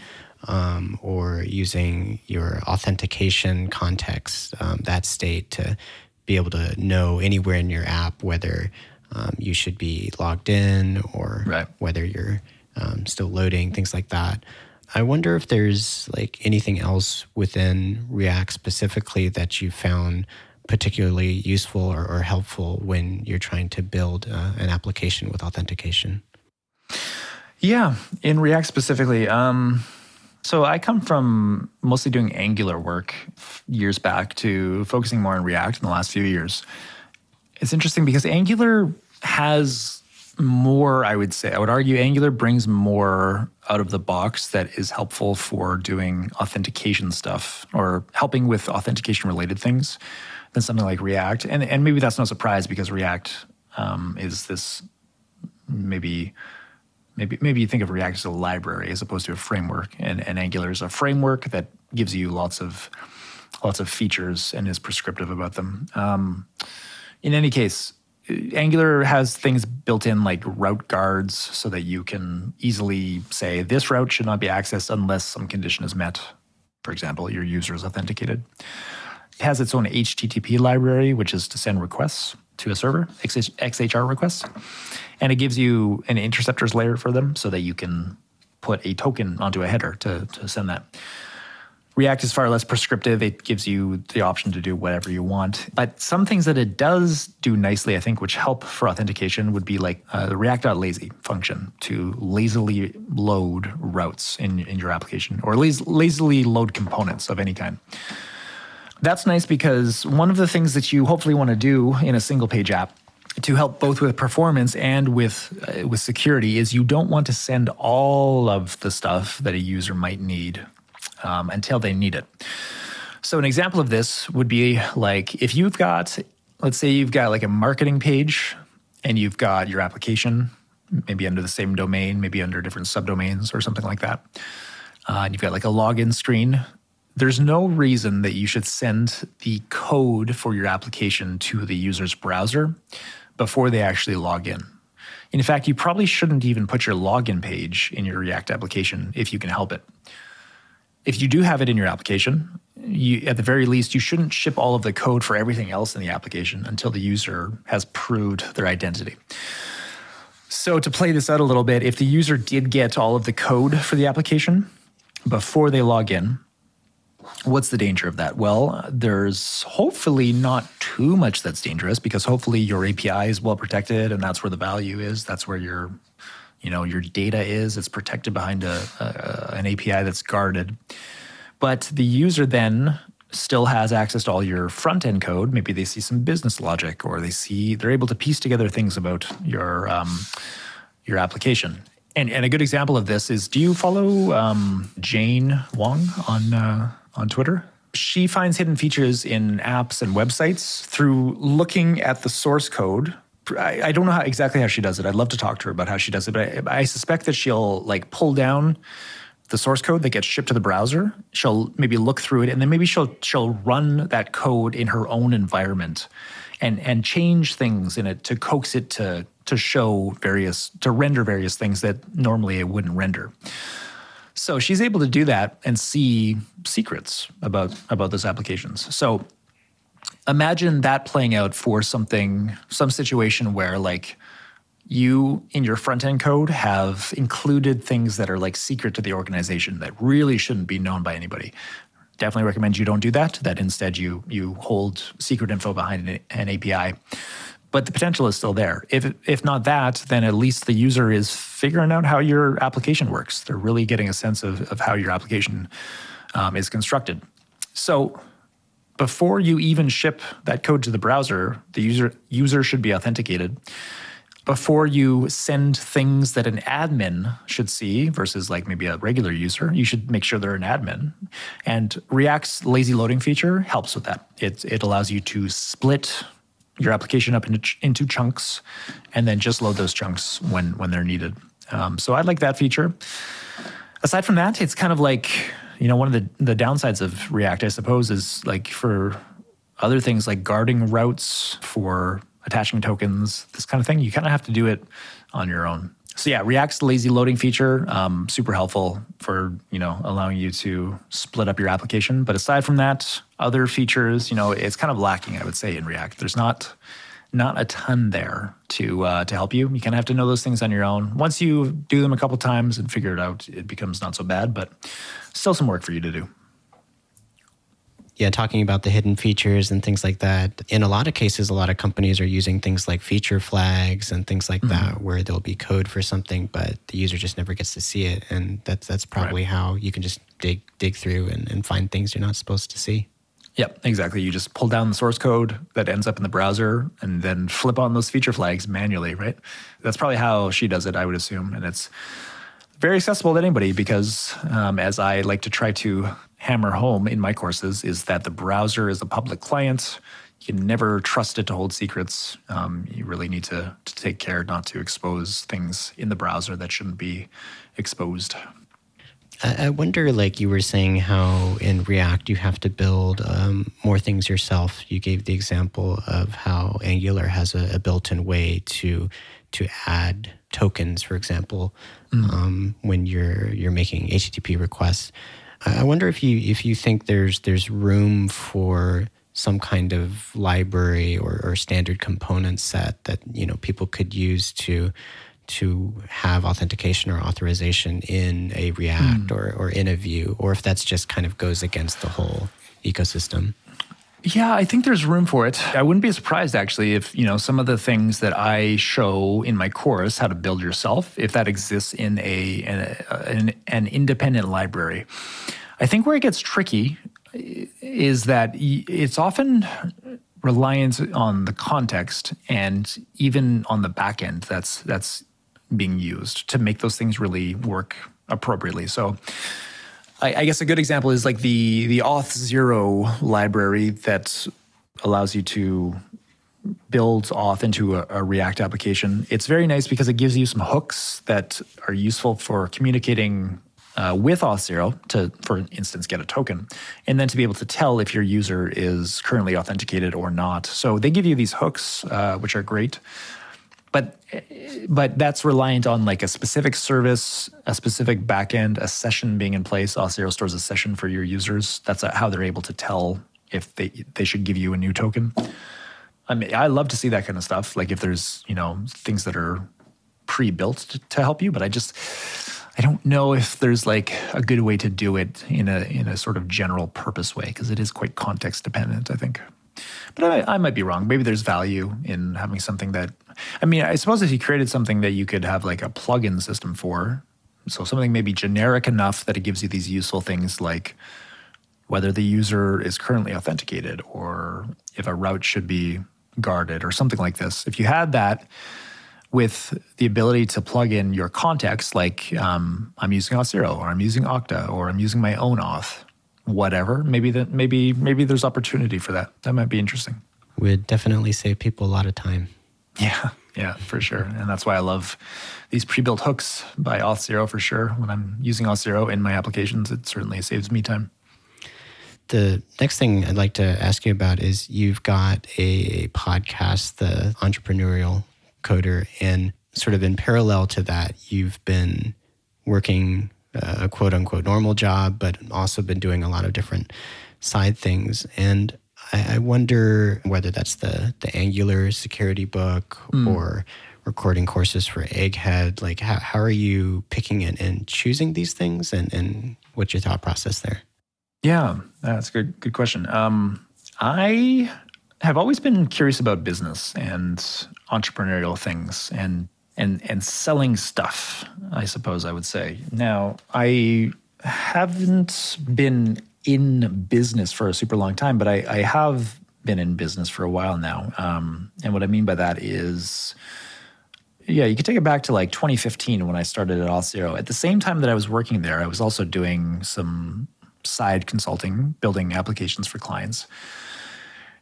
Um, or using your authentication context, um, that state to be able to know anywhere in your app whether um, you should be logged in or right. whether you're um, still loading, things like that. I wonder if there's like anything else within React specifically that you found particularly useful or, or helpful when you're trying to build uh, an application with authentication. Yeah, in React specifically. Um, so I come from mostly doing Angular work years back to focusing more on React in the last few years. It's interesting because Angular has more, I would say. I would argue Angular brings more out of the box that is helpful for doing authentication stuff or helping with authentication related things than something like React. And, and maybe that's no surprise because React um, is this maybe maybe maybe you think of React as a library as opposed to a framework, and, and Angular is a framework that gives you lots of lots of features and is prescriptive about them. Um, in any case, Angular has things built in like route guards so that you can easily say this route should not be accessed unless some condition is met. For example, your user is authenticated. It has its own HTTP library, which is to send requests to a server, XHR requests. And it gives you an interceptors layer for them so that you can put a token onto a header to, to send that. React is far less prescriptive. It gives you the option to do whatever you want. But some things that it does do nicely, I think, which help for authentication would be like uh, the React.lazy function to lazily load routes in, in your application or laz- lazily load components of any kind. That's nice because one of the things that you hopefully want to do in a single page app to help both with performance and with uh, with security is you don't want to send all of the stuff that a user might need um, until they need it. So, an example of this would be like if you've got, let's say you've got like a marketing page and you've got your application, maybe under the same domain, maybe under different subdomains or something like that. Uh, and you've got like a login screen. There's no reason that you should send the code for your application to the user's browser before they actually log in. In fact, you probably shouldn't even put your login page in your React application if you can help it if you do have it in your application, you, at the very least, you shouldn't ship all of the code for everything else in the application until the user has proved their identity. So, to play this out a little bit, if the user did get all of the code for the application before they log in, What's the danger of that? Well, there's hopefully not too much that's dangerous because hopefully your API is well protected and that's where the value is. That's where your, you know, your data is. It's protected behind a, a an API that's guarded. But the user then still has access to all your front end code. Maybe they see some business logic, or they see they're able to piece together things about your um, your application. And, and a good example of this is: Do you follow um, Jane Wong on uh, on Twitter? She finds hidden features in apps and websites through looking at the source code. I, I don't know how, exactly how she does it. I'd love to talk to her about how she does it, but I, I suspect that she'll like pull down the source code that gets shipped to the browser. She'll maybe look through it, and then maybe she'll she'll run that code in her own environment, and and change things in it to coax it to to show various to render various things that normally it wouldn't render. So she's able to do that and see secrets about about those applications. So imagine that playing out for something some situation where like you in your front end code have included things that are like secret to the organization that really shouldn't be known by anybody. Definitely recommend you don't do that. That instead you you hold secret info behind an, an api but the potential is still there if if not that then at least the user is figuring out how your application works they're really getting a sense of, of how your application um, is constructed so before you even ship that code to the browser the user user should be authenticated before you send things that an admin should see versus like maybe a regular user, you should make sure they're an admin. And React's lazy loading feature helps with that. It, it allows you to split your application up into, into chunks and then just load those chunks when, when they're needed. Um, so I like that feature. Aside from that, it's kind of like, you know, one of the, the downsides of React, I suppose, is like for other things like guarding routes for attaching tokens, this kind of thing. You kind of have to do it on your own. So yeah, React's lazy loading feature, um, super helpful for you know allowing you to split up your application. But aside from that, other features, you know, it's kind of lacking, I would say, in React. There's not not a ton there to uh, to help you. You kind of have to know those things on your own. Once you do them a couple times and figure it out, it becomes not so bad. But still some work for you to do yeah, talking about the hidden features and things like that. In a lot of cases, a lot of companies are using things like feature flags and things like mm-hmm. that, where there'll be code for something, but the user just never gets to see it. And that's that's probably right. how you can just dig dig through and, and find things you're not supposed to see. Yep, exactly. You just pull down the source code that ends up in the browser and then flip on those feature flags manually, right? That's probably how she does it, I would assume. And it's very accessible to anybody because, um, as I like to try to hammer home in my courses, is that the browser is a public client. You can never trust it to hold secrets. Um, you really need to, to take care not to expose things in the browser that shouldn't be exposed. I wonder, like you were saying, how in React you have to build um, more things yourself. You gave the example of how Angular has a, a built-in way to to add tokens, for example, mm. um, when you're you're making HTTP requests. I wonder if you if you think there's there's room for some kind of library or, or standard component set that you know people could use to to have authentication or authorization in a React mm. or, or in a Vue, or if that's just kind of goes against the whole ecosystem. Yeah, I think there's room for it. I wouldn't be surprised actually if, you know, some of the things that I show in my course, how to build yourself, if that exists in a an, an independent library. I think where it gets tricky is that it's often reliant on the context and even on the back end that's that's being used to make those things really work appropriately. So I, I guess a good example is like the the Auth0 library that allows you to build auth into a, a, React application. It's very nice because it gives you some hooks that are useful for communicating uh, with Auth0 to, for instance, get a token, and then to be able to tell if your user is currently authenticated or not. So they give you these hooks, uh, which are great but but that's reliant on like a specific service, a specific backend, a session being in place. Auth0 stores a session for your users. That's uh, how they're able to tell if they they should give you a new token. I mean, I love to see that kind of stuff. Like if there's you know things that are pre-built to, to help you, but I just I don't know if there's like a good way to do it in a in a sort of general purpose way because it is quite context dependent. I think, but I, I might be wrong. Maybe there's value in having something that. I mean, I suppose if you created something that you could have like a plug-in system for, so something maybe generic enough that it gives you these useful things like whether the user is currently authenticated or if a route should be guarded or something like this. If you had that with the ability to plug in your context, like um, I'm using Auth0 or I'm using Okta or I'm using my own auth, whatever, maybe that maybe maybe there's opportunity for that. That might be interesting. Would definitely save people a lot of time. Yeah, yeah, for sure. And that's why I love these pre-built hooks by Auth0 for sure. When I'm using Auth0 in my applications, it certainly saves me time. The next thing I'd like to ask you about is you've got a podcast, the Entrepreneurial Coder, and sort of in parallel to that, you've been working a quote unquote normal job, but also been doing a lot of different side things. And I, I wonder whether that's the the Angular security book mm. or recording courses for Egghead. Like, how, how are you picking it and choosing these things, and and what's your thought process there? Yeah, that's a good good question. Um, I have always been curious about business and entrepreneurial things and and and selling stuff. I suppose I would say. Now, I haven't been in business for a super long time, but I, I have been in business for a while now. Um, and what I mean by that is, yeah, you could take it back to like 2015 when I started at Auth0. At the same time that I was working there, I was also doing some side consulting, building applications for clients.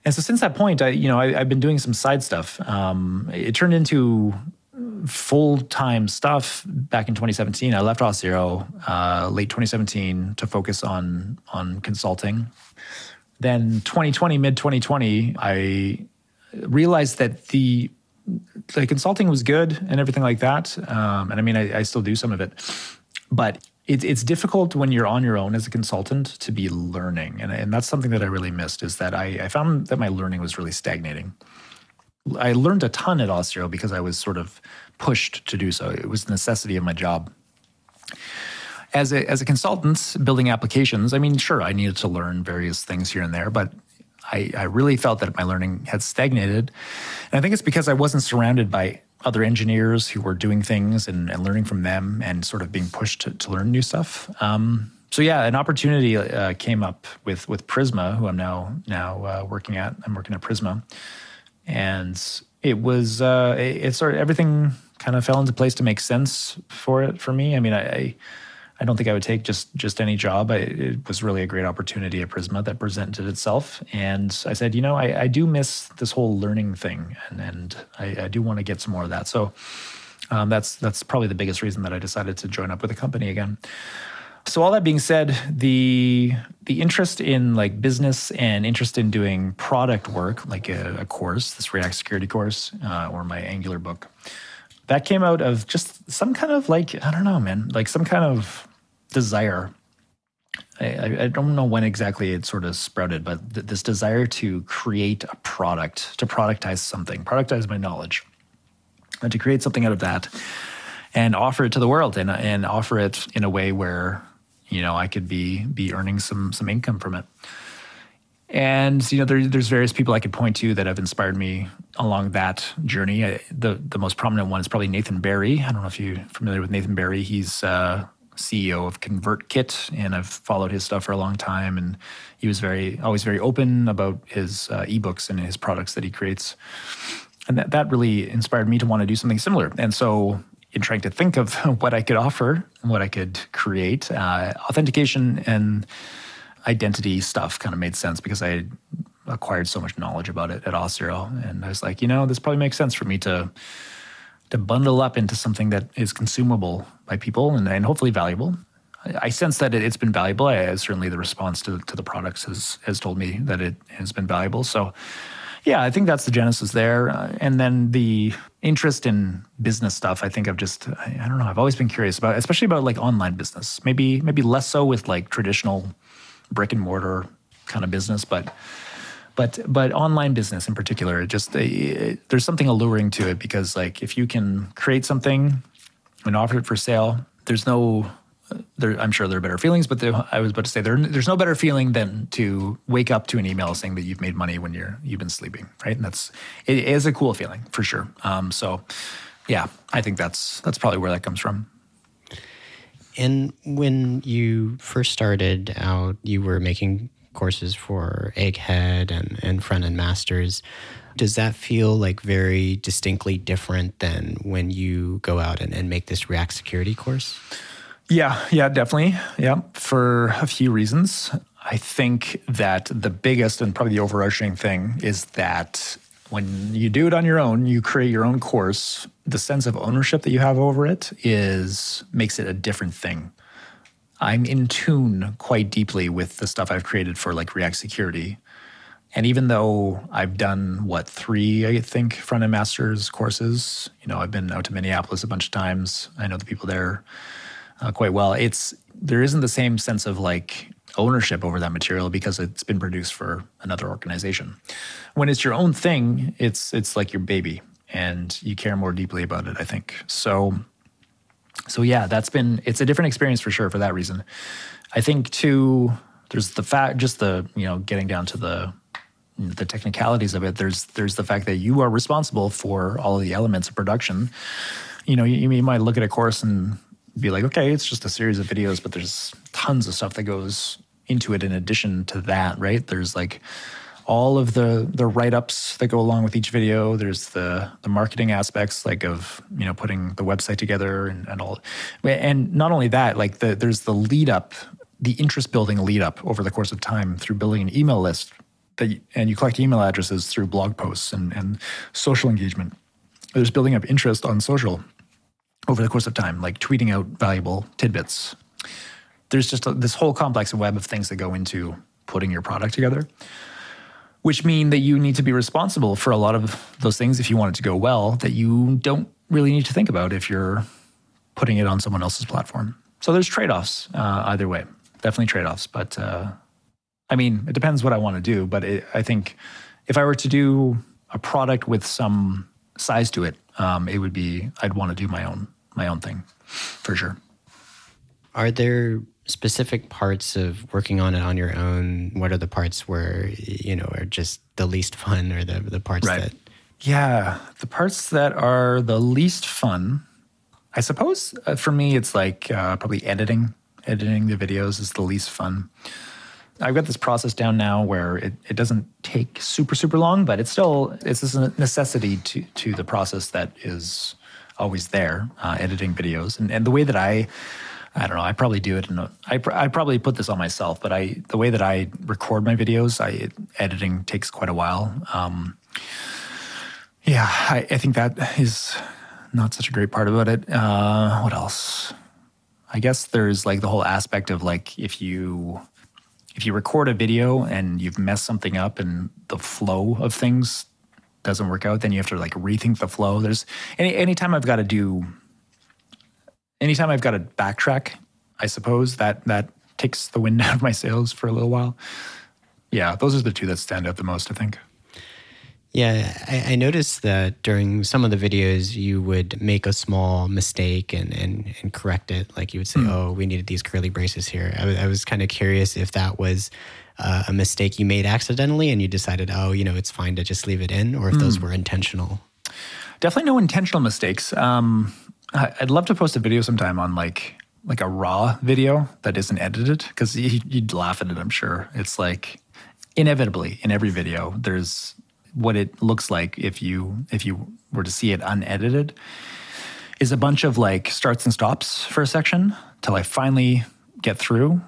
And so since that point, I, you know, I, have been doing some side stuff. Um, it turned into full time stuff back in 2017. I left Auth0 uh, late 2017 to focus on on consulting. Then 2020, mid 2020, I realized that the the consulting was good and everything like that. Um, and I mean, I, I still do some of it, but it's it's difficult when you're on your own as a consultant to be learning, and and that's something that I really missed. Is that I, I found that my learning was really stagnating. I learned a ton at Auth0 because I was sort of pushed to do so. It was the necessity of my job. As a, as a consultant building applications, I mean, sure, I needed to learn various things here and there, but I, I really felt that my learning had stagnated. And I think it's because I wasn't surrounded by other engineers who were doing things and, and learning from them and sort of being pushed to, to learn new stuff. Um, so yeah, an opportunity uh, came up with with Prisma, who I'm now now uh, working at. I'm working at Prisma, and it was uh, it, it sort of everything kind of fell into place to make sense for it for me. I mean, I, I don't think I would take just just any job. I, it was really a great opportunity at Prisma that presented itself, and I said, you know, I, I do miss this whole learning thing, and and I, I do want to get some more of that. So um, that's that's probably the biggest reason that I decided to join up with the company again. So all that being said, the the interest in like business and interest in doing product work, like a, a course, this React security course, uh, or my Angular book, that came out of just some kind of like I don't know, man, like some kind of desire. I, I don't know when exactly it sort of sprouted, but th- this desire to create a product, to productize something, productize my knowledge, and to create something out of that, and offer it to the world, and and offer it in a way where you know I could be be earning some some income from it. And you know, there, there's various people I could point to that have inspired me along that journey. I, the the most prominent one is probably Nathan Barry. I don't know if you're familiar with Nathan Barry. He's uh, CEO of ConvertKit, and I've followed his stuff for a long time. And he was very, always very open about his uh, ebooks and his products that he creates. And that, that really inspired me to want to do something similar. And so, in trying to think of (laughs) what I could offer and what I could create, uh, authentication and identity stuff kind of made sense because I acquired so much knowledge about it at Auth0. And I was like, you know, this probably makes sense for me to to bundle up into something that is consumable by people and, and hopefully valuable. I, I sense that it, has been valuable. I, certainly, the response to, to the products has, has told me that it has been valuable. So, yeah, I think that's the genesis there. Uh, and then the interest in business stuff, I think I've just, I, I don't know, I've always been curious about, especially about like online business. Maybe, maybe less so with like traditional brick and mortar kind of business, but but but online business in particular, just it, there's something alluring to it because like if you can create something and offer it for sale, there's no there, I'm sure there are better feelings, but I was about to say there, there's no better feeling than to wake up to an email saying that you've made money when you're you've been sleeping, right? And that's it is a cool feeling for sure. Um, so, yeah, I think that's that's probably where that comes from. And when you first started out, you were making courses for Egghead and, and Front End Masters. Does that feel like very distinctly different than when you go out and, and make this React security course? Yeah, yeah, definitely. Yeah, for a few reasons. I think that the biggest and probably the overarching thing is that when you do it on your own, you create your own course, the sense of ownership that you have over it is makes it a different thing. I'm in tune quite deeply with the stuff I've created for like React security. And even though I've done what three, I think, front end masters courses, you know, I've been out to Minneapolis a bunch of times. I know the people there uh, quite well. It's there isn't the same sense of like ownership over that material because it's been produced for another organization. When it's your own thing, it's it's like your baby and you care more deeply about it, I think. So so yeah, that's been it's a different experience for sure for that reason. I think too there's the fact just the, you know, getting down to the the technicalities of it. There's there's the fact that you are responsible for all of the elements of production. You know, you, you might look at a course and be like, okay, it's just a series of videos, but there's tons of stuff that goes into it in addition to that, right? There's like all of the the write-ups that go along with each video. There's the the marketing aspects, like of you know putting the website together and, and all. And not only that, like the there's the lead up, the interest building lead up over the course of time through building an email list that and you collect email addresses through blog posts and, and social engagement. There's building up interest on social over the course of time, like tweeting out valuable tidbits. There's just a, this whole complex web of things that go into putting your product together, which mean that you need to be responsible for a lot of those things if you want it to go well that you don't really need to think about if you're putting it on someone else's platform. So there's trade offs uh, either way, definitely trade offs. But uh, I mean, it depends what I want to do. But it, I think if I were to do a product with some size to it, um, it would be I'd want to do my own my own thing for sure. Are there specific parts of working on it on your own? What are the parts where you know are just the least fun, or the the parts right. that? Yeah, the parts that are the least fun, I suppose uh, for me it's like uh, probably editing. Editing the videos is the least fun. I've got this process down now where it, it doesn't take super super long, but it's still it's a necessity to to the process that is always there, uh, editing videos. And, and the way that I, I don't know, I probably do it. In a, I, pr- I probably put this on myself, but I the way that I record my videos, I it, editing takes quite a while. Um, yeah, I, I think that is not such a great part about it. Uh, what else? I guess there's like the whole aspect of like if you if you record a video and you've messed something up and the flow of things doesn't work out, then you have to like rethink the flow. There's any anytime I've got to do anytime I've got to backtrack, I suppose that that takes the wind (laughs) out of my sails for a little while. Yeah, those are the two that stand out the most, I think. Yeah, I, I, noticed that during some of the videos, you would make a small mistake and, and, and correct it. Like you would say, mm. oh, we needed these curly braces here. I, I was kind of curious if that was uh, a mistake you made accidentally and you decided, oh, you know, it's fine to just leave it in, or if mm. those hmm. were intentional? Definitely no intentional mistakes. Um, I'd love to post a video sometime on like like a raw video that isn't edited because you'd laugh at it. I'm sure it's like inevitably in every video there's what it looks like if you if you were to see it unedited is a bunch of like starts and stops for a section till I finally get through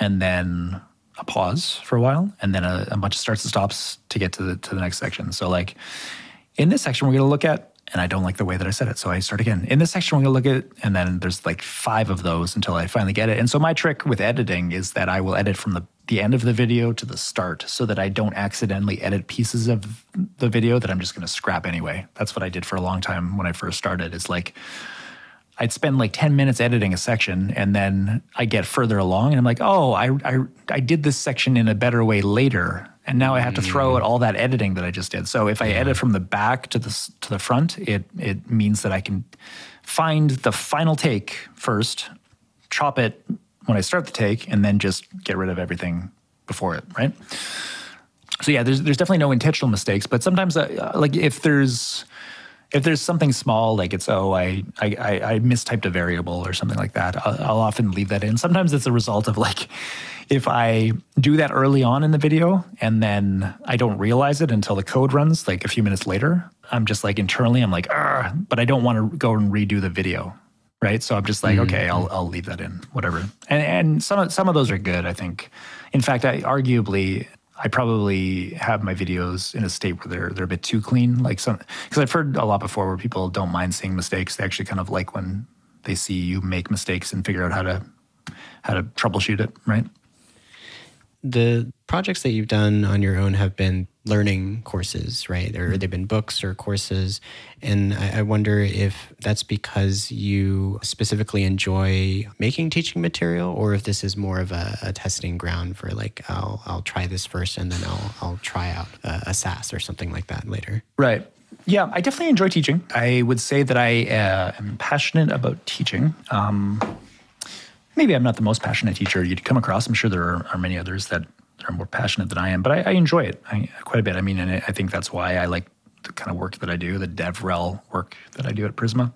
and then a pause for a while and then a, a, bunch of starts and stops to get to the to the next section. So like in this section we're going to look at and I don't like the way that I said it. So I start again. In this section we're going to look at and then there's like 5 of those until I finally get it. And so my trick with editing is that I will edit from the the end of the video to the start so that I don't accidentally edit pieces of the video that I'm just going to scrap anyway. That's what I did for a long time when I first started. It's like I'd spend like 10 minutes editing a section and then I get further along and I'm like, oh, I, I, I did this section in a better way later. And now I have to throw out all that editing that I just did. So if I edit from the back to the, to the front, it, it means that I can find the final take first chop it when I start the take and then just get rid of everything before it, right? So yeah, there's there's definitely no intentional mistakes, but sometimes uh, like if there's if there's something small like it's oh I I, I mistyped a variable or something like that, I'll, I'll often leave that in. Sometimes it's a result of like if I do that early on in the video and then I don't realize it until the code runs like a few minutes later, I'm just like internally I'm like but I don't want to go and redo the video, right? So I'm just like, mm-hmm. okay, I'll I'll leave that in, whatever. And and some some of those are good, I think. In fact, I arguably I probably have my videos in a state where they're they're a bit too clean. Like some because I've heard a lot before where people don't mind seeing mistakes. They actually kind of like when they see you make mistakes and figure out how to how to troubleshoot it, right? The projects that you've done on your own have been learning courses, right? Or they've been books or courses. And I, I, wonder if that's because you specifically enjoy making teaching material or if this is more of a, a testing ground for like, I'll, I'll try this first and then I'll, I'll try out a, a SaaS or something like that later. Right. Yeah, I definitely enjoy teaching. I would say that I uh, am passionate about teaching. Um, maybe I'm not the most passionate teacher you'd come across. I'm sure there are, are many others that are more passionate than I am, but I, I enjoy it I, quite a bit. I mean, and I think that's why I like the kind of work that I do, the DevRel work that I do at Prisma.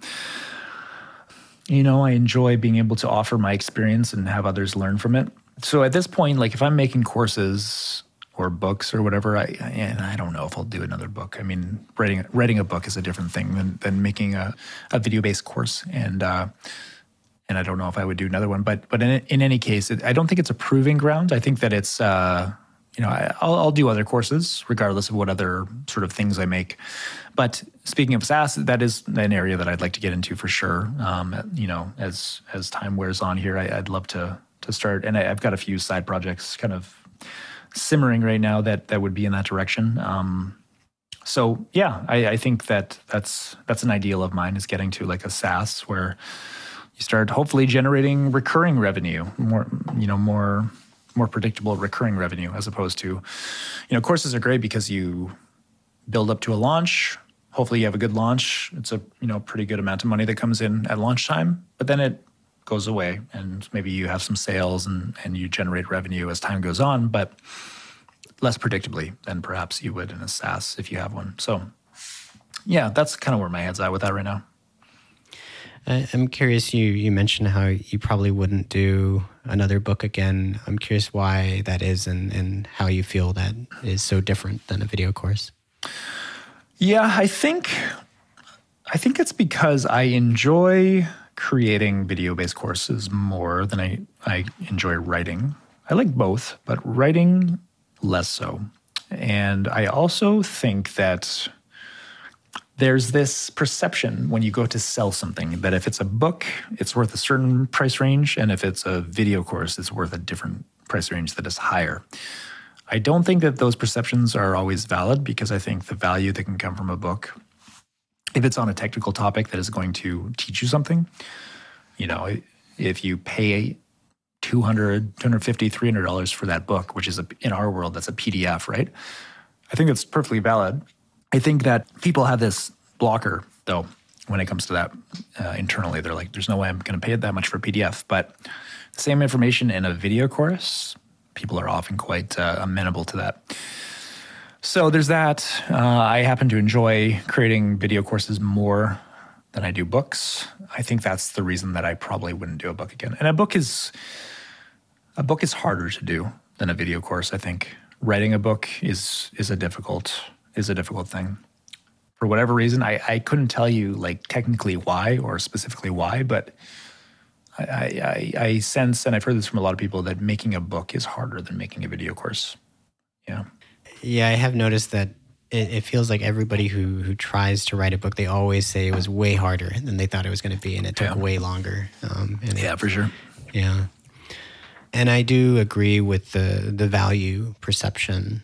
You know, I enjoy being able to offer my experience and have others learn from it. So at this point, like if I'm making courses or books or whatever, I and I don't know if I'll do another book. I mean, writing writing a book is a different thing than than making a, a video based course, and uh, and I don't know if I would do another one. But but in, in any case, it, I don't think it's a proving ground. I think that it's uh, you know I, will I'll do other courses regardless of what other sort of things I make. But speaking of SaaS, that is an area that I'd like to get into for sure. Um, you know, as as time wears on here, I, would love to to start. And I, have got a few side projects kind of simmering right now that that would be in that direction. Um, so yeah, I, I think that that's that's an ideal of mine is getting to like a SaaS where you start hopefully generating recurring revenue, more you know more more predictable recurring revenue as opposed to you know courses are great because you build up to a launch. Hopefully you have a good launch. It's a you know pretty good amount of money that comes in at launch time but then it goes away and maybe you have some sales and and you generate revenue as time goes on but less predictably than perhaps you would in a SaaS if you have one. So yeah that's kind of where my head's at with that right now I'm curious. You you mentioned how you probably wouldn't do another book again. I'm curious why that is, and and how you feel that is so different than a video course. Yeah, I think I think it's because I enjoy creating video-based courses more than I I enjoy writing. I like both, but writing less so. And I also think that there's this perception when you go to sell something that if it's a book, it's worth a certain price range, and if it's a video course, it's worth a different price range that is higher. I don't think that those perceptions are always valid because I think the value that can come from a book, if it's on a technical topic that is going to teach you something, you know, if you pay 200 250 $300 for that book, which is a, in our world, that's a PDF, right? I think that's perfectly valid. I think that people have this blocker, though, when it comes to that uh, internally. They're like, there's no way I'm going to pay it that much for a PDF. But the same information in a video course, people are often quite uh, amenable to that. So there's that. Uh, I happen to enjoy creating video courses more than I do books. I think that's the reason that I probably wouldn't do a book again. And a book is a book is harder to do than a video course. I think writing a book is is a difficult is a difficult thing. For whatever reason, I, I couldn't tell you like technically why or specifically why, but I, I, I sense, and I've heard this from a lot of people, that making a book is harder than making a video course. Yeah. Yeah, I have noticed that it, it, feels like everybody who who tries to write a book, they always say it was way harder than they thought it was going to be, and it took yeah. way longer. Um, yeah, for sure. Yeah, and I do agree with the the value perception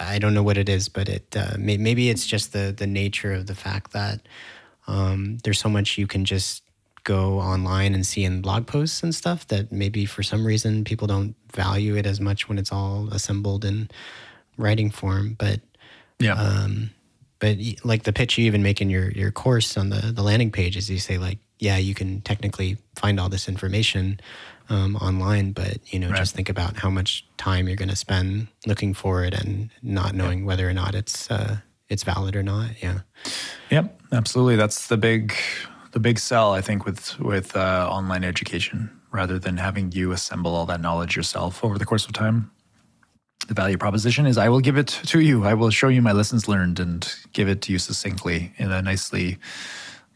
I don't know what it is, but it uh, may, maybe it's just the the nature of the fact that um, there's so much you can just go online and see in blog posts and stuff that maybe for some reason people don't value it as much when it's all assembled in writing form. But yeah. Um, but like the pitch you even make in your, your course on the, the landing page is you say like yeah, you can technically find all this information um, online, but you know, Right. just think about how much time you're going to spend looking for it and not knowing whether or not it's uh, it's valid or not. Yeah. Yep, absolutely. That's the big the big sell I think with with uh, online education rather than having you assemble all that knowledge yourself over the course of time. The value proposition is I will give it to you. I will show you my lessons learned and give it to you succinctly in a nicely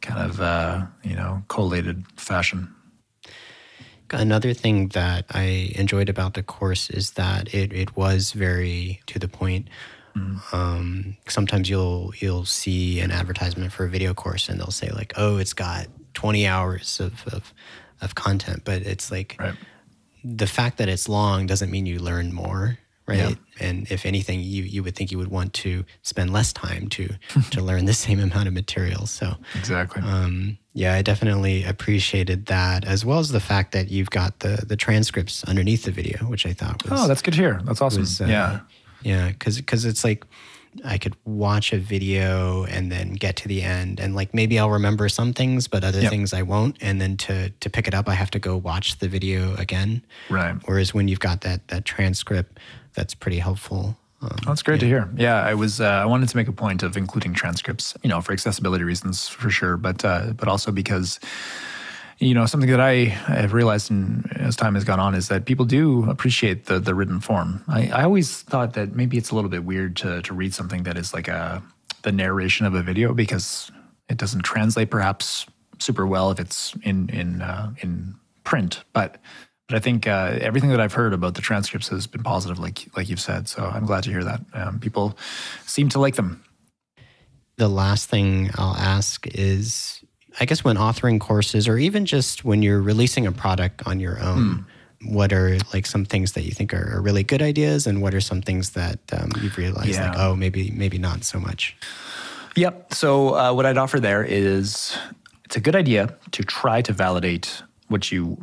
kind of uh, you know collated fashion. Another thing that I enjoyed about the course is that it, it was very to the point. Um, sometimes you'll you'll see an advertisement for a video course and they'll say like, "Oh, it's got 20 hours of of, of content," but it's like Right. the fact that it's long doesn't mean you learn more, right? Yeah. And if anything, you you would think you would want to spend less time to (laughs) to learn the same amount of material. So Exactly. um, yeah, I definitely appreciated that, as well as the fact that you've got the the transcripts underneath the video, which I thought was oh, that's good to hear. That's awesome. was, uh, yeah. yeah, because because it's like I could watch a video and then get to the end, and like maybe I'll remember some things, but other Yep. things I won't. And then to to pick it up, I have to go watch the video again. Right. Whereas when you've got that that transcript, that's pretty helpful. Um, That's great to hear. Yeah, I was. Uh, I wanted to make a point of including transcripts, you know, for accessibility reasons, for sure, but uh, but also because, you know, something that I have realized in, as time has gone on is that people do appreciate the the written form. I, I always thought that maybe it's a little bit weird to to read something that is like a the narration of a video because it doesn't translate perhaps super well if it's in in uh, in print, but. But I think uh, everything that I've heard about the transcripts has been positive, like like you've said. So I'm glad to hear that. Um, people seem to like them. the last thing I'll ask is I guess when authoring courses or even just when you're releasing a product on your own, what are like some things that you think are, are really good ideas and what are some things that um, you've realized like, oh, maybe, maybe not so much? Yep. So uh, what I'd offer there is it's a good idea to try to validate what you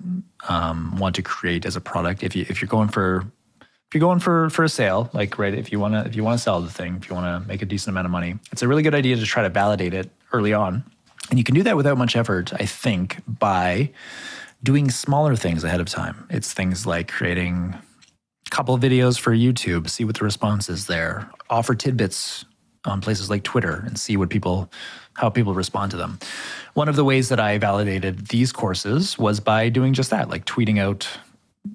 um, want to create as a product. If you if you're going for if you're going for for a sale, like right, if you want to if you want to sell the thing, if you want to make a decent amount of money, it's a really good idea to try to validate it early on. And you can do that without much effort, I think, by doing smaller things ahead of time. It's things like creating a couple of videos for YouTube, see what the response is there. Offer tidbits on places like Twitter and see what people how people respond to them. One of the ways that I validated these courses was by doing just that, like tweeting out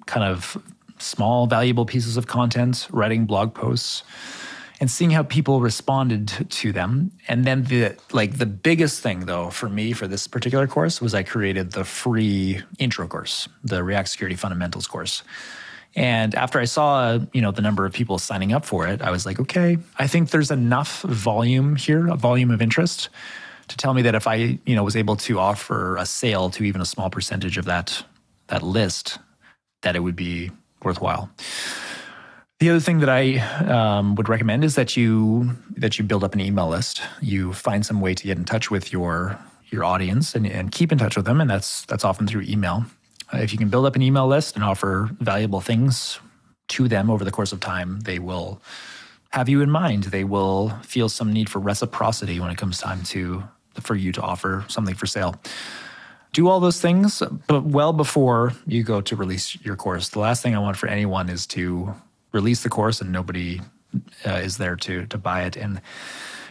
kind of small valuable pieces of content, writing blog posts and seeing how people responded to, them. And then the like the biggest thing though for me for this particular course was I created the free intro course, the React Security Fundamentals course. And after I saw, you know, the number of people signing up for it, I was like, okay, I think there's enough volume here, a volume of interest to tell me that if I, you know, was able to offer a sale to even a small percentage of that that list, that it would be worthwhile. The other thing that I um, would recommend is that you that you build up an email list. You find some way to get in touch with your your audience and, and keep in touch with them, and that's that's often through email. Uh, if you can build up an email list and offer valuable things to them over the course of time, they will have you in mind. They will feel some need for reciprocity when it comes time to for you to offer something for sale do all those things, but well before you go to release your course. The last thing I want for anyone is to release the course and nobody uh, is there to to buy it. And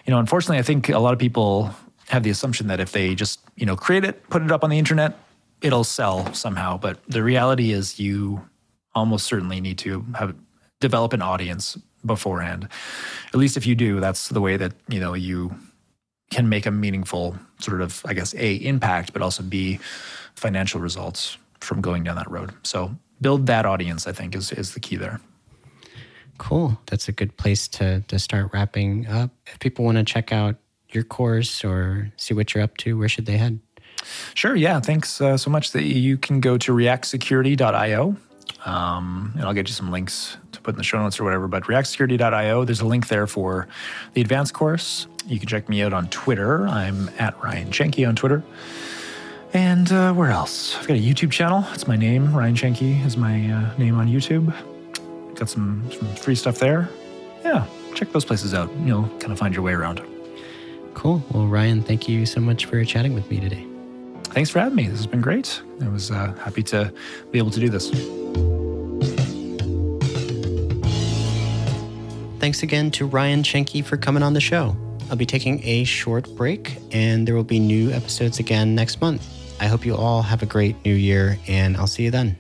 you know, unfortunately, I think a lot of people have the assumption that if they just you know create it, put it up on the internet, it'll sell somehow. But the reality is, you almost certainly need to have develop an audience beforehand. At least if you do, that's the way that you know you can make a meaningful sort of, I guess, A, impact, but also B, financial results from going down that road. So build that audience, I think, is, is the key there. Cool. That's a good place to, to start wrapping up. If people want to check out your course or see what you're up to, where should they head? Sure. Yeah. Thanks uh, so much. That you can go to reactsecurity.io. Um, and I'll get you some links to put in the show notes or whatever. But reactsecurity.io, there's a link there for the advanced course. You can check me out on Twitter. I'm at Ryan Chenkie on Twitter. And uh, where else? I've got a YouTube channel. It's my name. Ryan Chenkie is my uh, name on YouTube. Got some, some free stuff there. Yeah, check those places out. You'll kind of find your way around. Cool. Well, Ryan, thank you so much for chatting with me today. Thanks for having me. This has been great. I was uh, happy to be able to do this. Thanks again to Ryan Chenkie for coming on the show. I'll be taking a short break, and there will be new episodes again next month. I hope you all have a great new year, and I'll see you then.